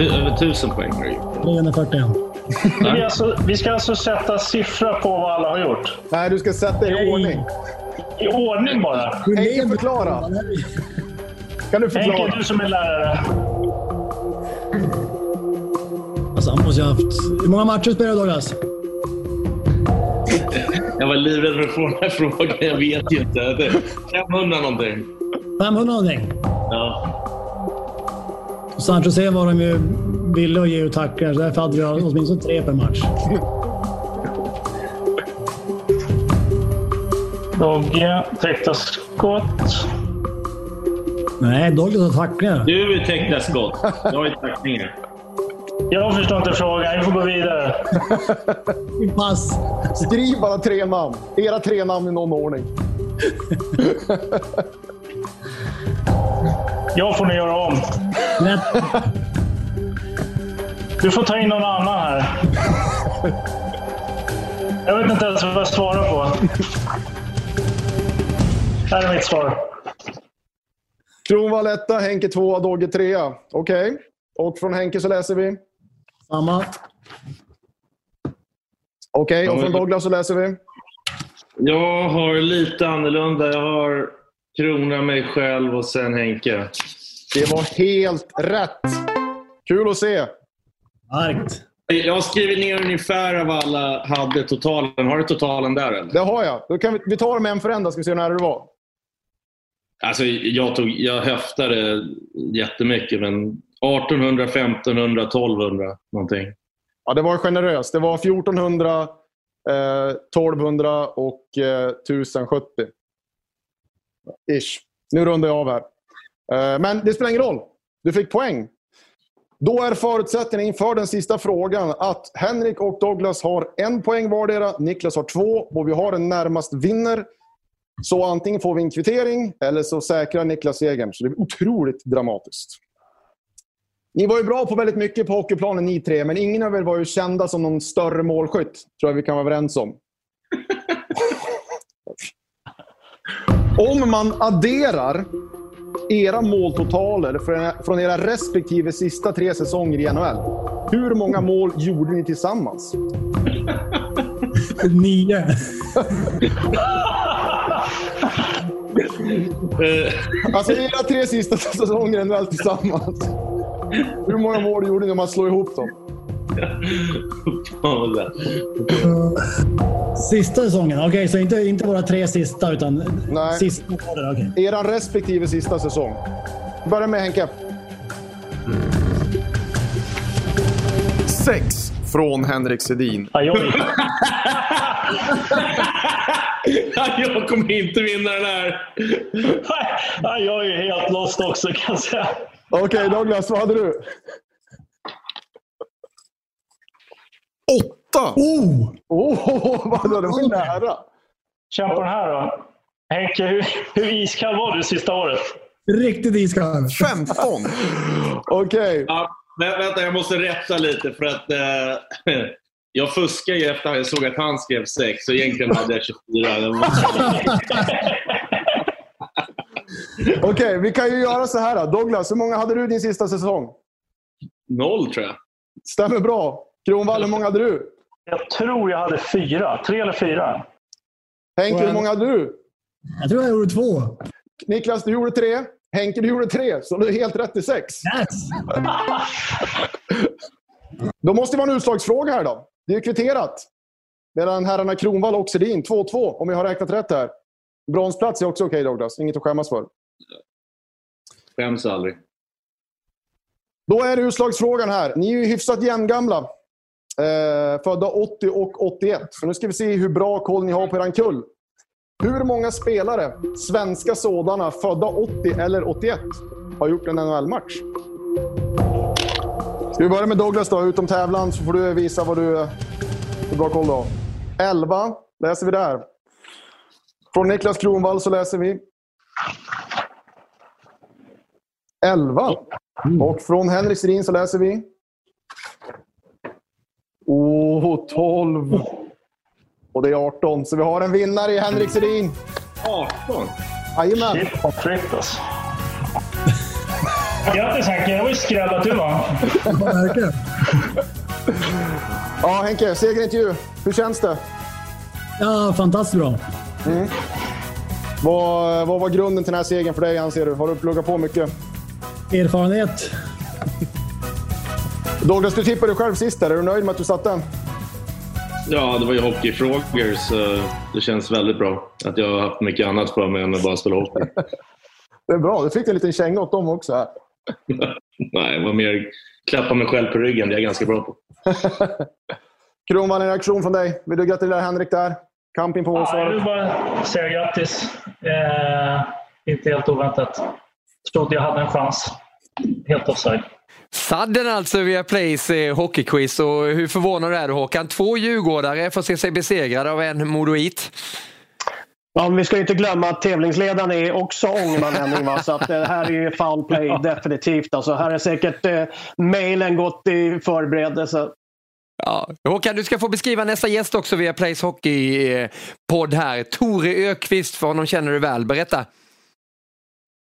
Över 1000 poäng har du gjort. 341. Vi, alltså, vi ska alltså sätta siffra på vad alla har gjort? Nej, du ska sätta i ordning. I ordning bara? Henke, förklara. Kan du förklara? Henke, du som är lärare. Alltså, han måste ju ha haft... Hur många matcher spelar du Douglas? Jag var livrädd för att få den här frågan. Jag vet ju inte. Det är 500 någonting. 500 någonting. Ja. San Jose var de ju villiga att ge ut tacklingar, så därför hade vi åtminstone tre per match. Dogge, täckta skott. Nej, Douglas har tacklingar. Du är täckta skott. Jag har ju tacklingar. Jag förstår inte frågan. Vi får gå vidare. Pass. Skriv bara tre namn. Era tre namn i någon ordning. Jag får nog göra om. Du får ta in någon annan här. Jag vet inte ens vad jag svarar på. Här är mitt svar. Kronwall etta, Henke tvåa, Dogge trea. Okej. Och från Henke så läser vi? Samma. Okej, och från Douglas så läser vi? Jag har lite annorlunda. Jag har Krona, mig själv och sen Henke. Det var helt rätt. Kul att se. Starkt. Jag har skrivit ner ungefär vad alla hade totalen. Har du totalen där eller? Det har jag. Då kan vi, vi tar dem en för en, då ska vi se hur nära det var. Alltså, jag, tog, jag höftade jättemycket, men 1800, 1500, 1200 någonting. Ja, det var generöst. Det var 1400, eh, 1200 och eh, 1070. Ish. Nu rundar jag av här. Eh, men det spelar ingen roll. Du fick poäng. Då är förutsättningen inför den sista frågan att Henrik och Douglas har en poäng vardera. Niklas har två och vi har en närmast vinner. Så antingen får vi en kvittering eller så säkrar Niklas segern. Så det är otroligt dramatiskt. Ni var ju bra på väldigt mycket på hockeyplanen ni tre, men ingen av er var ju kända som någon större målskytt. tror jag vi kan vara överens om. [LAUGHS] Om man adderar era måltotaler från- era respektive sista tre säsonger i NHL Hur många mål gjorde ni tillsammans? [LAUGHS] Nio. Alltså era tre sista [LAUGHS] säsonger väl tillsammans. Hur många mål gjorde ni om man slår ihop dem? Sista säsongen? Okej, så inte, inte våra tre sista, utan Nej. sista året. okej. Eran respektive sista säsong. Börja med Henke. Sex från Henrik Sedin. [LAUGHS] jag kommer inte vinna den här. Jag är helt lost också kan jag säga. Okej, Douglas, vad hade du? Åtta! Oh! Oh, [LAUGHS] vadå, det var ju nära. Känn på den här då. Henke, hur, hur iskall var du sista året? Riktigt iskall. 15! Okej. Ja, vä- vänta, jag måste rätta lite för att eh, jag fuskade ju efter att jag såg att han skrev 6 så egentligen hade jag 24. Det var- [LAUGHS] Okej, vi kan ju göra så här. Då. Douglas, hur många hade du din sista säsong? Noll tror jag. Stämmer bra. Kronwall, hur många hade du? Jag tror jag hade fyra. Tre eller fyra. Henke, hur många hade du? Jag tror jag gjorde två. Niklas, du gjorde tre. Henke, du gjorde tre. Så du är helt rätt i sex. Yes! Då måste det vara en utslagsfråga här då. Det är kvitterat. Mellan herrarna Kronwall och Sedin. 2-2, om jag har räknat rätt här. Bronsplats är också okej, Douglas. Inget att skämmas för. Skäms aldrig. Då är det utslagsfrågan här. Ni är ju hyfsat jämngamla. Eh, födda 80 och 81. Så nu ska vi se hur bra koll ni har på er kull. Hur många spelare, svenska sådana, födda 80 eller 81, har gjort en NHL-match? Ska vi börja med Douglas då, utom tävlan, så får du visa vad du, hur bra koll du har. 11 läser vi där. Från Niklas Kronwall så läser vi 11. Och från Henrik Sedin så läser vi... Oh, 12. Och det är 18. Så vi har en vinnare i Henrik Sedin. 18? Jajamän. Shit vad fräckt alltså. Grattis Henke, det var ju skräll att du vann. Ja, Henke, segerintervju. Hur känns det? Ja, fantastiskt bra. Mm. Vad, vad var grunden till den här segern för dig, anser du? Har du pluggat på mycket? Erfarenhet. Douglas, du tippade själv sist. där. Är du nöjd med att du satte? Ja, det var ju hockeyfrågor så det känns väldigt bra. Att jag har haft mycket annat för mig än att bara spela hockey. [LAUGHS] Det är bra. Du fick en liten känga åt dem också. Här. [LAUGHS] Nej, det var mer klappa mig själv på ryggen. Det är jag ganska bra på. [LAUGHS] Kronwall, en reaktion från dig. Vill du gratulera Henrik där? Camping på Ja, jag vill bara säga grattis. Eh, inte helt oväntat. Trodde jag hade en chans. Helt offside. Sadden alltså via Plays eh, hockeyquiz och hur förvånad är du Håkan? Två djurgårdare får se sig besegrade av en modoit. Ja, vi ska ju inte glömma att tävlingsledaren är också Ångerman Henning. Va? Så att det här är ju foul play definitivt. Alltså, här är säkert eh, mailen gått i förberedelse. Ja. Håkan, du ska få beskriva nästa gäst också via Plays hockeypodd här. Tore Ökvist, för honom känner du väl. Berätta.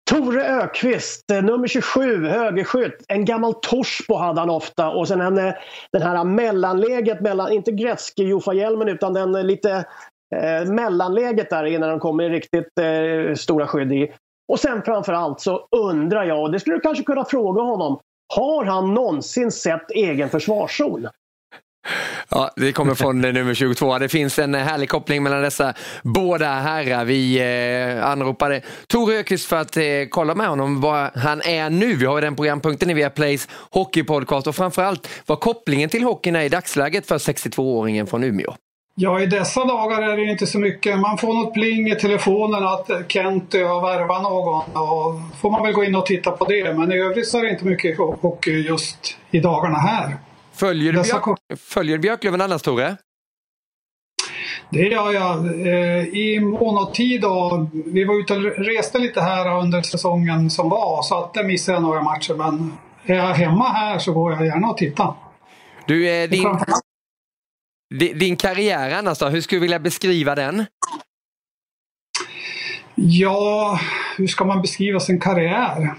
Tore Ökvist, eh, nummer 27, högerskytt. En gammal Torsbo hade han ofta och sen en, eh, den här mellanläget mellan, inte Gretzky-Jofa-hjälmen utan den eh, lite eh, mellanläget där innan de kommer i riktigt eh, stora skydd i. Och sen framförallt så undrar jag, och det skulle du kanske kunna fråga honom, har han någonsin sett egen försvarszon? Ja, det kommer från eh, nummer 22. Det finns en eh, härlig koppling mellan dessa båda herrar. Vi eh, anropade Tor Öqvist för att eh, kolla med honom var han är nu. Vi har den programpunkten i Viaplays hockeypodcast och framförallt vad kopplingen till hockeyn är i dagsläget för 62-åringen från Umeå. Ja, i dessa dagar är det inte så mycket. Man får något pling i telefonen att Kent har värvat någon och får man väl gå in och titta på det. Men i övrigt så är det inte mycket hockey just i dagarna här. Följer Björk, följer Björklöven annars Tore? Det gör jag. Eh, I mån och vi var ute och reste lite här under säsongen som var så att där missade jag några matcher. Men är jag hemma här så går jag gärna och tittar. Du, eh, din, din, din karriär annars då, hur skulle du vilja beskriva den? Ja, hur ska man beskriva sin karriär?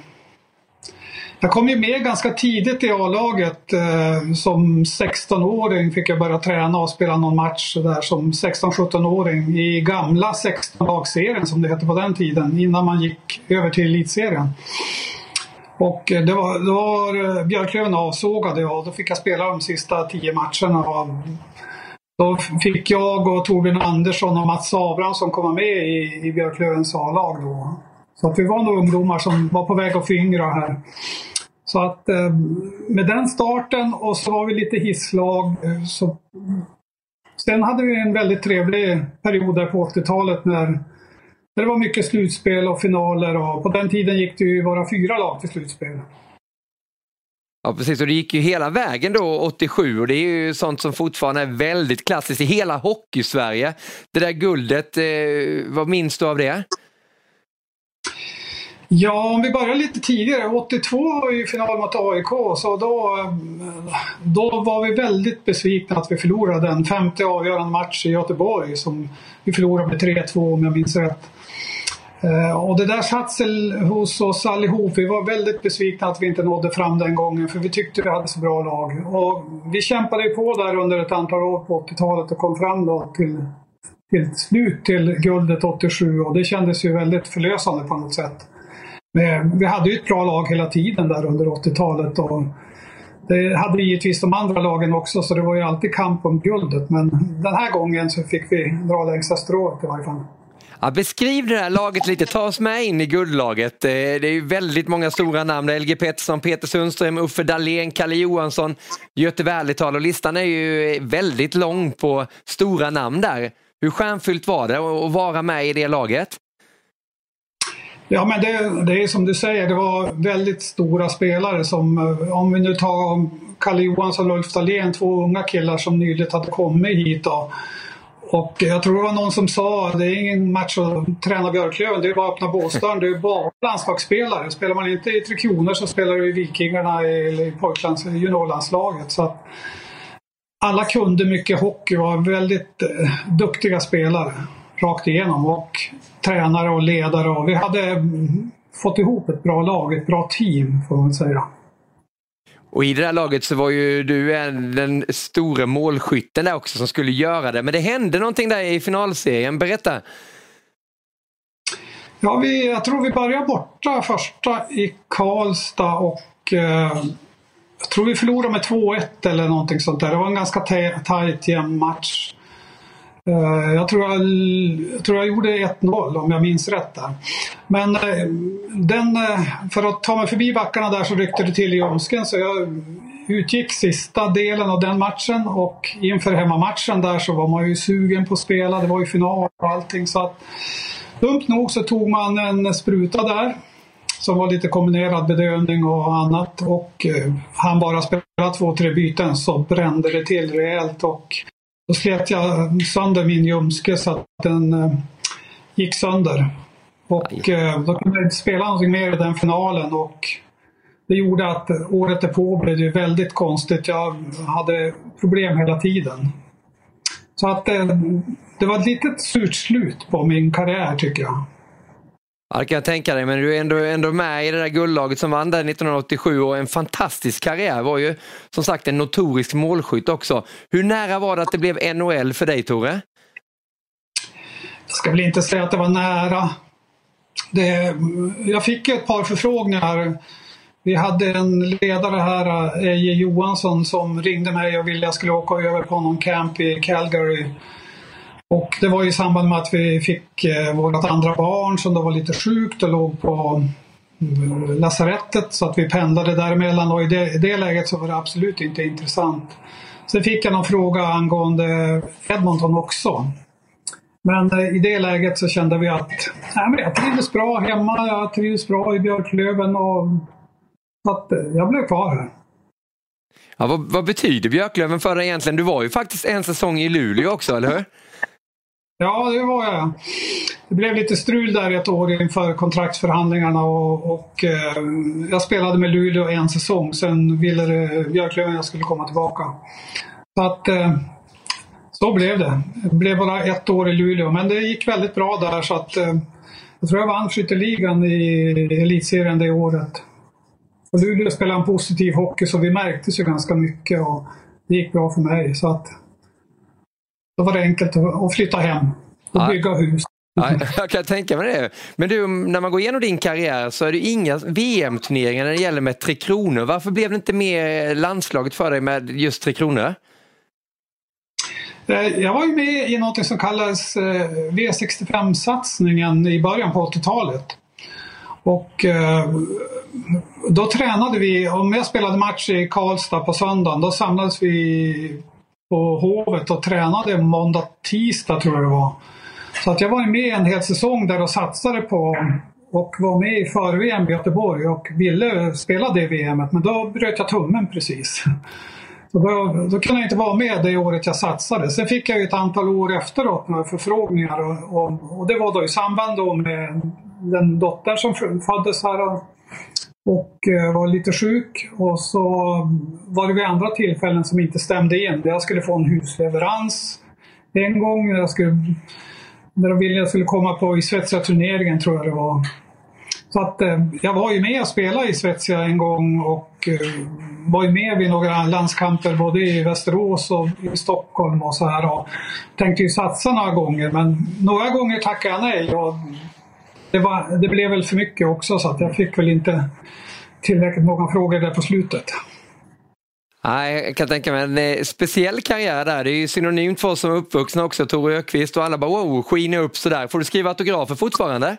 Jag kom ju med ganska tidigt i A-laget. Eh, som 16-åring fick jag börja träna och spela någon match där som 16-17-åring i gamla 16-lagsserien som det hette på den tiden innan man gick över till elitserien. Och eh, det var, det var eh, Björklöven avsågade jag och då fick jag spela de sista tio matcherna. Då fick jag och Torbjörn Andersson och Mats Abrahamsson komma med i, i Björklövens A-lag då. Så att vi var nog ungdomar som var på väg att föryngra här. Så att eh, med den starten och så var vi lite hisslag. Eh, så... Sen hade vi en väldigt trevlig period där på 80-talet när, det var mycket slutspel och finaler och på den tiden gick det ju bara fyra lag till slutspel. Ja precis och det gick ju hela vägen då 87 och det är ju sånt som fortfarande är väldigt klassiskt i hela hockeysverige. Det där guldet, eh, vad minns du av det? Ja, om vi börjar lite tidigare. 82 var vi i final mot AIK så då, då var vi väldigt besvikna att vi förlorade en femte avgörande match i Göteborg som vi förlorade med 3-2 om jag minns rätt. Eh, och det där satt sig hos oss allihop. Vi var väldigt besvikna att vi inte nådde fram den gången för vi tyckte vi hade så bra lag. Och vi kämpade på där under ett antal år på 80-talet och kom fram då till, till slut till guldet 87 och det kändes ju väldigt förlösande på något sätt. Eh, vi hade ju ett bra lag hela tiden där under 80-talet. Och det hade givetvis de andra lagen också så det var ju alltid kamp om guldet. Men den här gången så fick vi dra längsta strået i varje fall. Ja, beskriv det här laget lite, ta oss med in i guldlaget. Eh, det är ju väldigt många stora namn. LG Pettersson, Peter Sundström, Uffe Dahlén, Kalle Johansson, Göte Wärlital och listan är ju väldigt lång på stora namn där. Hur stjärnfyllt var det att vara med i det laget? Ja, men det, det är som du säger, det var väldigt stora spelare som, eh, om vi nu tar Kalle Johansson och Ulf Dahlén, två unga killar som nyligen hade kommit hit. Då. Och jag tror det var någon som sa det är ingen match att träna Björklöven, det är bara att öppna båsdörren. Det är bara landslagsspelare. Spelar man inte i Tre Kronor så spelar du i Vikingarna eller i pojklands juniorlandslaget. Så att alla kunde mycket hockey och var väldigt eh, duktiga spelare rakt igenom. Och tränare och ledare. Och vi hade fått ihop ett bra lag, ett bra team får man säga. Och i det där laget så var ju du den stora målskytten där också som skulle göra det. Men det hände någonting där i finalserien. Berätta! Ja, vi, jag tror vi började borta första i Karlstad och eh, jag tror vi förlorade med 2-1 eller någonting sånt där. Det var en ganska tajt jämn match. Eh, jag tror jag, jag tror jag gjorde 1-0 om jag minns rätt där. Men eh, den, eh, för att ta mig förbi backarna där så ryckte det till i ljumsken. så jag utgick sista delen av den matchen och inför hemmamatchen där så var man ju sugen på att spela. Det var ju final och allting så att dumt nog så tog man en spruta där som var lite kombinerad bedövning och annat och han bara spela två, tre byten så brände det till rejält och då slet jag sönder min ljumske så att den eh, gick sönder. Och eh, då kunde jag inte spela någonting mer i den finalen och det gjorde att året därpå blev det väldigt konstigt. Jag hade problem hela tiden. Så att eh, det var ett litet surt slut på min karriär tycker jag. Ja, det kan jag tänka dig, men du är ändå, ändå med i det där guldlaget som vann där 1987 och en fantastisk karriär. Var ju som sagt en notorisk målskytt också. Hur nära var det att det blev NHL för dig Tore? Jag ska väl inte säga att det var nära. Det, jag fick ett par förfrågningar. Vi hade en ledare här, Eje Johansson, som ringde mig och ville att jag skulle åka över på någon camp i Calgary och det var i samband med att vi fick eh, vårt andra barn som då var lite sjukt och låg på mm, lasarettet så att vi pendlade däremellan och i det, i det läget så var det absolut inte intressant. Sen fick jag någon fråga angående Edmonton också. Men eh, i det läget så kände vi att nej, men jag trivdes bra hemma, jag trivdes bra i Björklöven och så att eh, jag blev kvar här. Ja, vad, vad betyder Björklöven för dig egentligen? Du var ju faktiskt en säsong i Luleå också, eller hur? Ja, det var jag. Det blev lite strul där ett år inför kontraktsförhandlingarna och, och eh, jag spelade med Luleå en säsong. Sen ville eh, Björklöven att jag skulle komma tillbaka. Så att eh, så blev det. Det blev bara ett år i Luleå, men det gick väldigt bra där så att eh, jag tror jag vann skytteligan i elitserien det året. Och Luleå spelade en positiv hockey så vi märktes ju ganska mycket och det gick bra för mig. Så att då var det enkelt att flytta hem och bygga hus. Ja, [LAUGHS] jag kan tänka mig det. Men du, när man går igenom din karriär så är det inga VM-turneringar när det gäller med Tre Kronor. Varför blev det inte mer landslaget för dig med just Tre Kronor? Eh, jag var ju med i något som kallades eh, V65-satsningen i början på 80-talet. Och eh, då tränade vi, om jag spelade match i Karlstad på söndagen, då samlades vi på Hovet och tränade måndag, tisdag tror jag det var. Så att jag var med en hel säsong där och satsade på och var med i för-VM i Göteborg och ville spela det VMet men då bröt jag tummen precis. Så då, då kunde jag inte vara med det året jag satsade. Sen fick jag ett antal år efteråt några förfrågningar och, och, och, det var då i samband då med den dotter som föddes här och eh, var lite sjuk. Och så var det vid andra tillfällen som inte stämde in. Jag skulle få en husleverans en gång. Jag skulle, när de ville att jag skulle komma på i Svetsia turneringen tror jag det var. Så att eh, jag var ju med och spelade i Svetsia en gång och eh, var ju med vid några landskamper både i Västerås och i Stockholm och så här. Och tänkte ju satsa några gånger men några gånger tackade jag nej. Och det, var, det blev väl för mycket också så att jag fick väl inte tillräckligt många frågor där på slutet. Nej, jag kan tänka mig en eh, speciell karriär där. Det är ju synonymt för oss som är uppvuxna också, Tor Ökvist och alla bara wow, skiner upp sådär. Får du skriva autografer fortfarande?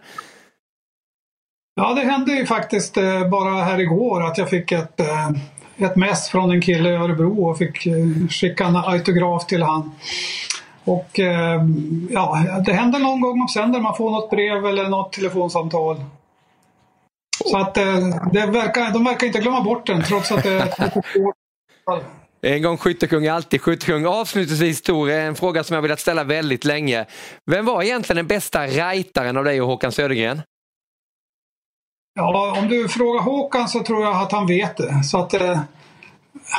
Ja, det hände ju faktiskt eh, bara här igår att jag fick ett, eh, ett mess från en kille i Örebro och fick skicka en autograf till han. Och ja, det händer någon gång om sänder man får något brev eller något telefonsamtal. Så att det verkar, de verkar inte glömma bort den trots att det är En gång skyttekung, alltid skyttekung. Avslutningsvis Tor, en fråga som jag velat ställa väldigt länge. Vem var egentligen den bästa rightaren av dig och Håkan Södergren? Ja, om du frågar Håkan så tror jag att han vet det. Så att, eh,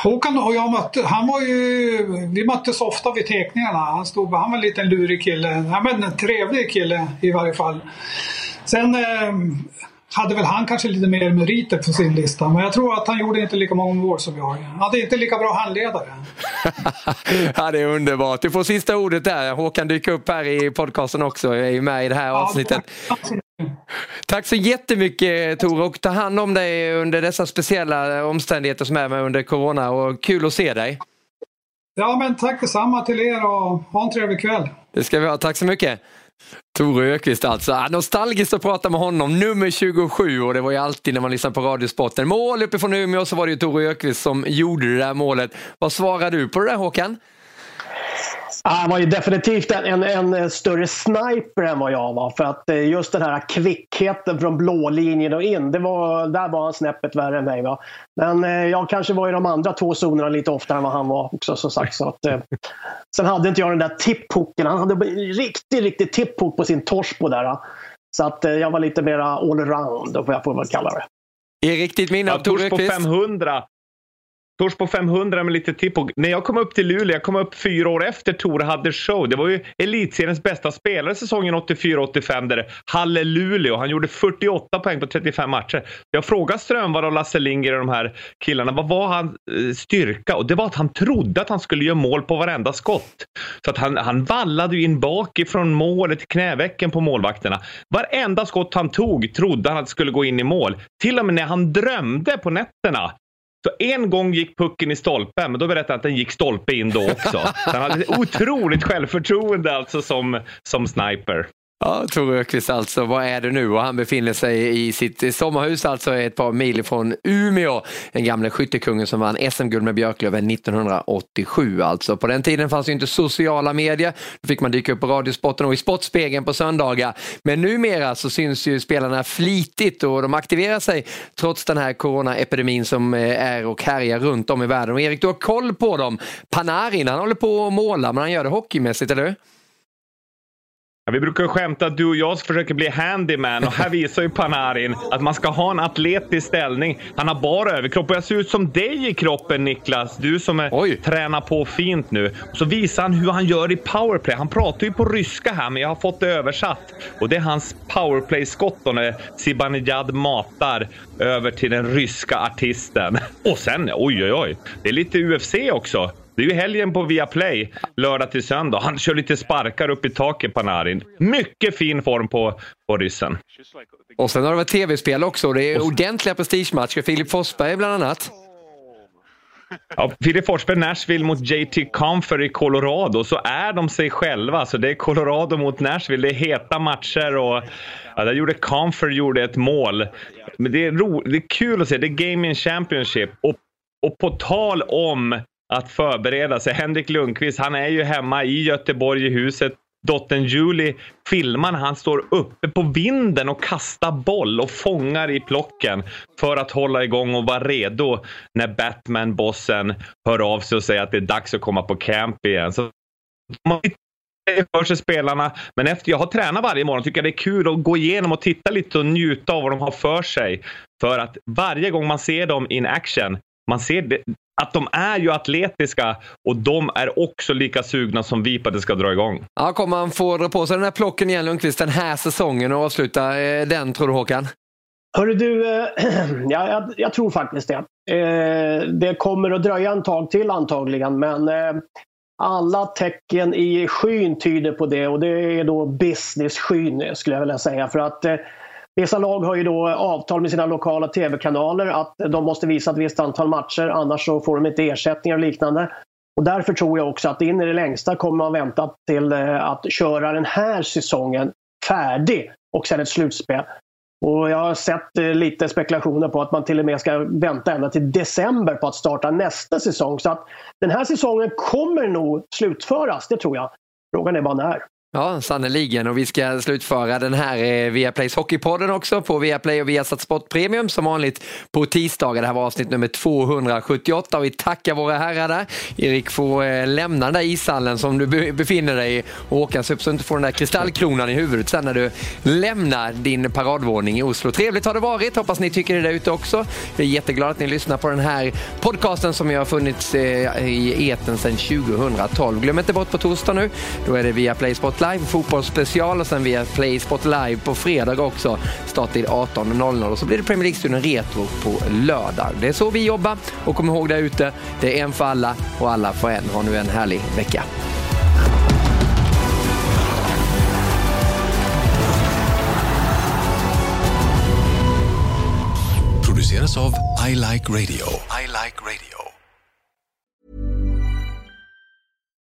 Håkan och jag mötte, han var ju, vi möttes ofta vid teckningarna. Han, stod, han var en liten lurig kille, ja, men en trevlig kille i varje fall. Sen eh, hade väl han kanske lite mer meriter på sin lista. Men jag tror att han gjorde inte lika många mål som jag. Han hade inte lika bra handledare. [LAUGHS] ja, det är underbart. Du får sista ordet där. Håkan dyker upp här i podcasten också. Jag är med i det här avsnittet. Tack så jättemycket Tor och ta hand om dig under dessa speciella omständigheter som är med under Corona och kul att se dig. Ja men tack detsamma till er och ha en trevlig kväll. Det ska vi ha. Tack så mycket. Tore Ökvist alltså. Nostalgiskt att prata med honom, nummer 27 och det var ju alltid när man lyssnar på Radiosporten. Mål uppifrån Umeå så var det ju Tore Ökvist som gjorde det där målet. Vad svarar du på det där Håkan? Han var ju definitivt en, en, en, större sniper än vad jag var. För att eh, just den här kvickheten från blå linjen och in, det var, där var han snäppet värre än mig. Va? Men eh, jag kanske var i de andra två zonerna lite oftare än vad han var också som sagt. Så att, eh, sen hade inte jag den där tipphooken. Han hade riktigt, riktigt tipphook på sin torspo där. Så att jag var lite mera allround, får jag får väl kalla det. I riktigt minne av på 500 Tors på 500 med lite tipp. När jag kom upp till Luleå, jag kom upp fyra år efter Tore hade show. Det var ju elitseriens bästa spelare säsongen 84-85 där Halle Luleå. Han gjorde 48 poäng på 35 matcher. Jag frågade Strömvall och Lasse Linger och de här killarna, vad var hans eh, styrka? Och det var att han trodde att han skulle göra mål på varenda skott. Så att han, han vallade ju in bakifrån målet till knävecken på målvakterna. Varenda skott han tog trodde han att det skulle gå in i mål. Till och med när han drömde på nätterna så en gång gick pucken i stolpen, men då berättade han att den gick stolpe in då också. Så han hade otroligt självförtroende alltså som, som sniper. Ja, Tor Öqvist alltså, vad är det nu? Och han befinner sig i sitt sommarhus, alltså ett par mil från Umeå. Den gamle skyttekungen som vann SM-guld med Björklöven 1987 alltså. På den tiden fanns ju inte sociala medier. Då fick man dyka upp på Radiosporten och i Sportspegeln på söndagar. Men numera så syns ju spelarna flitigt och de aktiverar sig trots den här coronaepidemin som eh, är och härjar runt om i världen. Och Erik, du har koll på dem. Panarin, han håller på att måla men han gör det hockeymässigt, eller hur? Ja, vi brukar skämta att du och jag försöker bli handyman och här visar ju Panarin att man ska ha en atletisk ställning. Han har bara överkropp och jag ser ut som dig i kroppen Niklas. Du som är, Oj. tränar på fint nu. Och så visar han hur han gör i powerplay. Han pratar ju på ryska här men jag har fått det översatt. Och det är hans powerplay-skott då när Zibanejad matar över till den ryska artisten. Och sen, oj oj oj, det är lite UFC också. Det är ju helgen på Viaplay, lördag till söndag. Han kör lite sparkar upp i taket, Panarin. Mycket fin form på, på ryssen. Och sen har det varit tv-spel också. Det är ordentliga prestigematcher. Filip Forsberg bland annat. Ja, Filip Forsberg, Nashville mot JT Comfer i Colorado, så är de sig själva. Så det är Colorado mot Nashville. Det är heta matcher och ja, där gjorde Comfer gjorde ett mål. Men det är, ro, det är kul att se. Det är Gaming Championship. Och, och på tal om att förbereda sig. Henrik Lundqvist, han är ju hemma i Göteborg i huset. Dottern Julie filmar när han står uppe på vinden och kastar boll och fångar i plocken för att hålla igång och vara redo när Batman-bossen hör av sig och säger att det är dags att komma på camp igen. Så för sig spelarna. Men efter jag har tränat varje morgon tycker jag det är kul att gå igenom och titta lite och njuta av vad de har för sig. För att varje gång man ser dem in action, man ser det, att de är ju atletiska och de är också lika sugna som vi på att det ska dra igång. Ja, kommer han få dra på sig den här plocken igen Lundqvist den här säsongen och avsluta eh, den tror du Håkan? Hörru du, eh, [CLEARS THROAT] ja, jag, jag, tror faktiskt det. Eh, det kommer att dröja en tag till antagligen men eh, alla tecken i skyn tyder på det och det är då business-skyn skulle jag vilja säga. För att eh, Vissa lag har ju då avtal med sina lokala tv-kanaler att de måste visa ett visst antal matcher annars så får de inte ersättningar och liknande. Och därför tror jag också att in i det längsta kommer man vänta till eh, att köra den här säsongen färdig och sen ett slutspel. Och jag har sett eh, lite spekulationer på att man till och med ska vänta ända till december på att starta nästa säsong. Så att den här säsongen kommer nog slutföras, det tror jag. Frågan är bara när. Ja, sannoliken. Och vi ska slutföra den här eh, Viaplays Hockeypodden också på Viaplay och Viasat Sport Premium som vanligt på tisdagar. Det här var avsnitt nummer 278 och vi tackar våra herrar där. Erik får eh, lämna den där ishallen som du befinner dig i och åka så att du inte får den där kristallkronan i huvudet sen när du lämnar din paradvåning i Oslo. Trevligt har det varit. Hoppas ni tycker det där ute också. Jag är jätteglad att ni lyssnar på den här podcasten som har funnits eh, i eten sedan 2012. Glöm inte bort på torsdag nu. Då är det Viaplay Sport Live fotbollsspecial och sen via Play Sport Live på fredag också. Starttid 18.00 och så blir det Premier League-studion Retro på lördag. Det är så vi jobbar och kom ihåg där ute, det är en för alla och alla för en. Ha nu en härlig vecka. Produceras av I Like Radio. I like radio.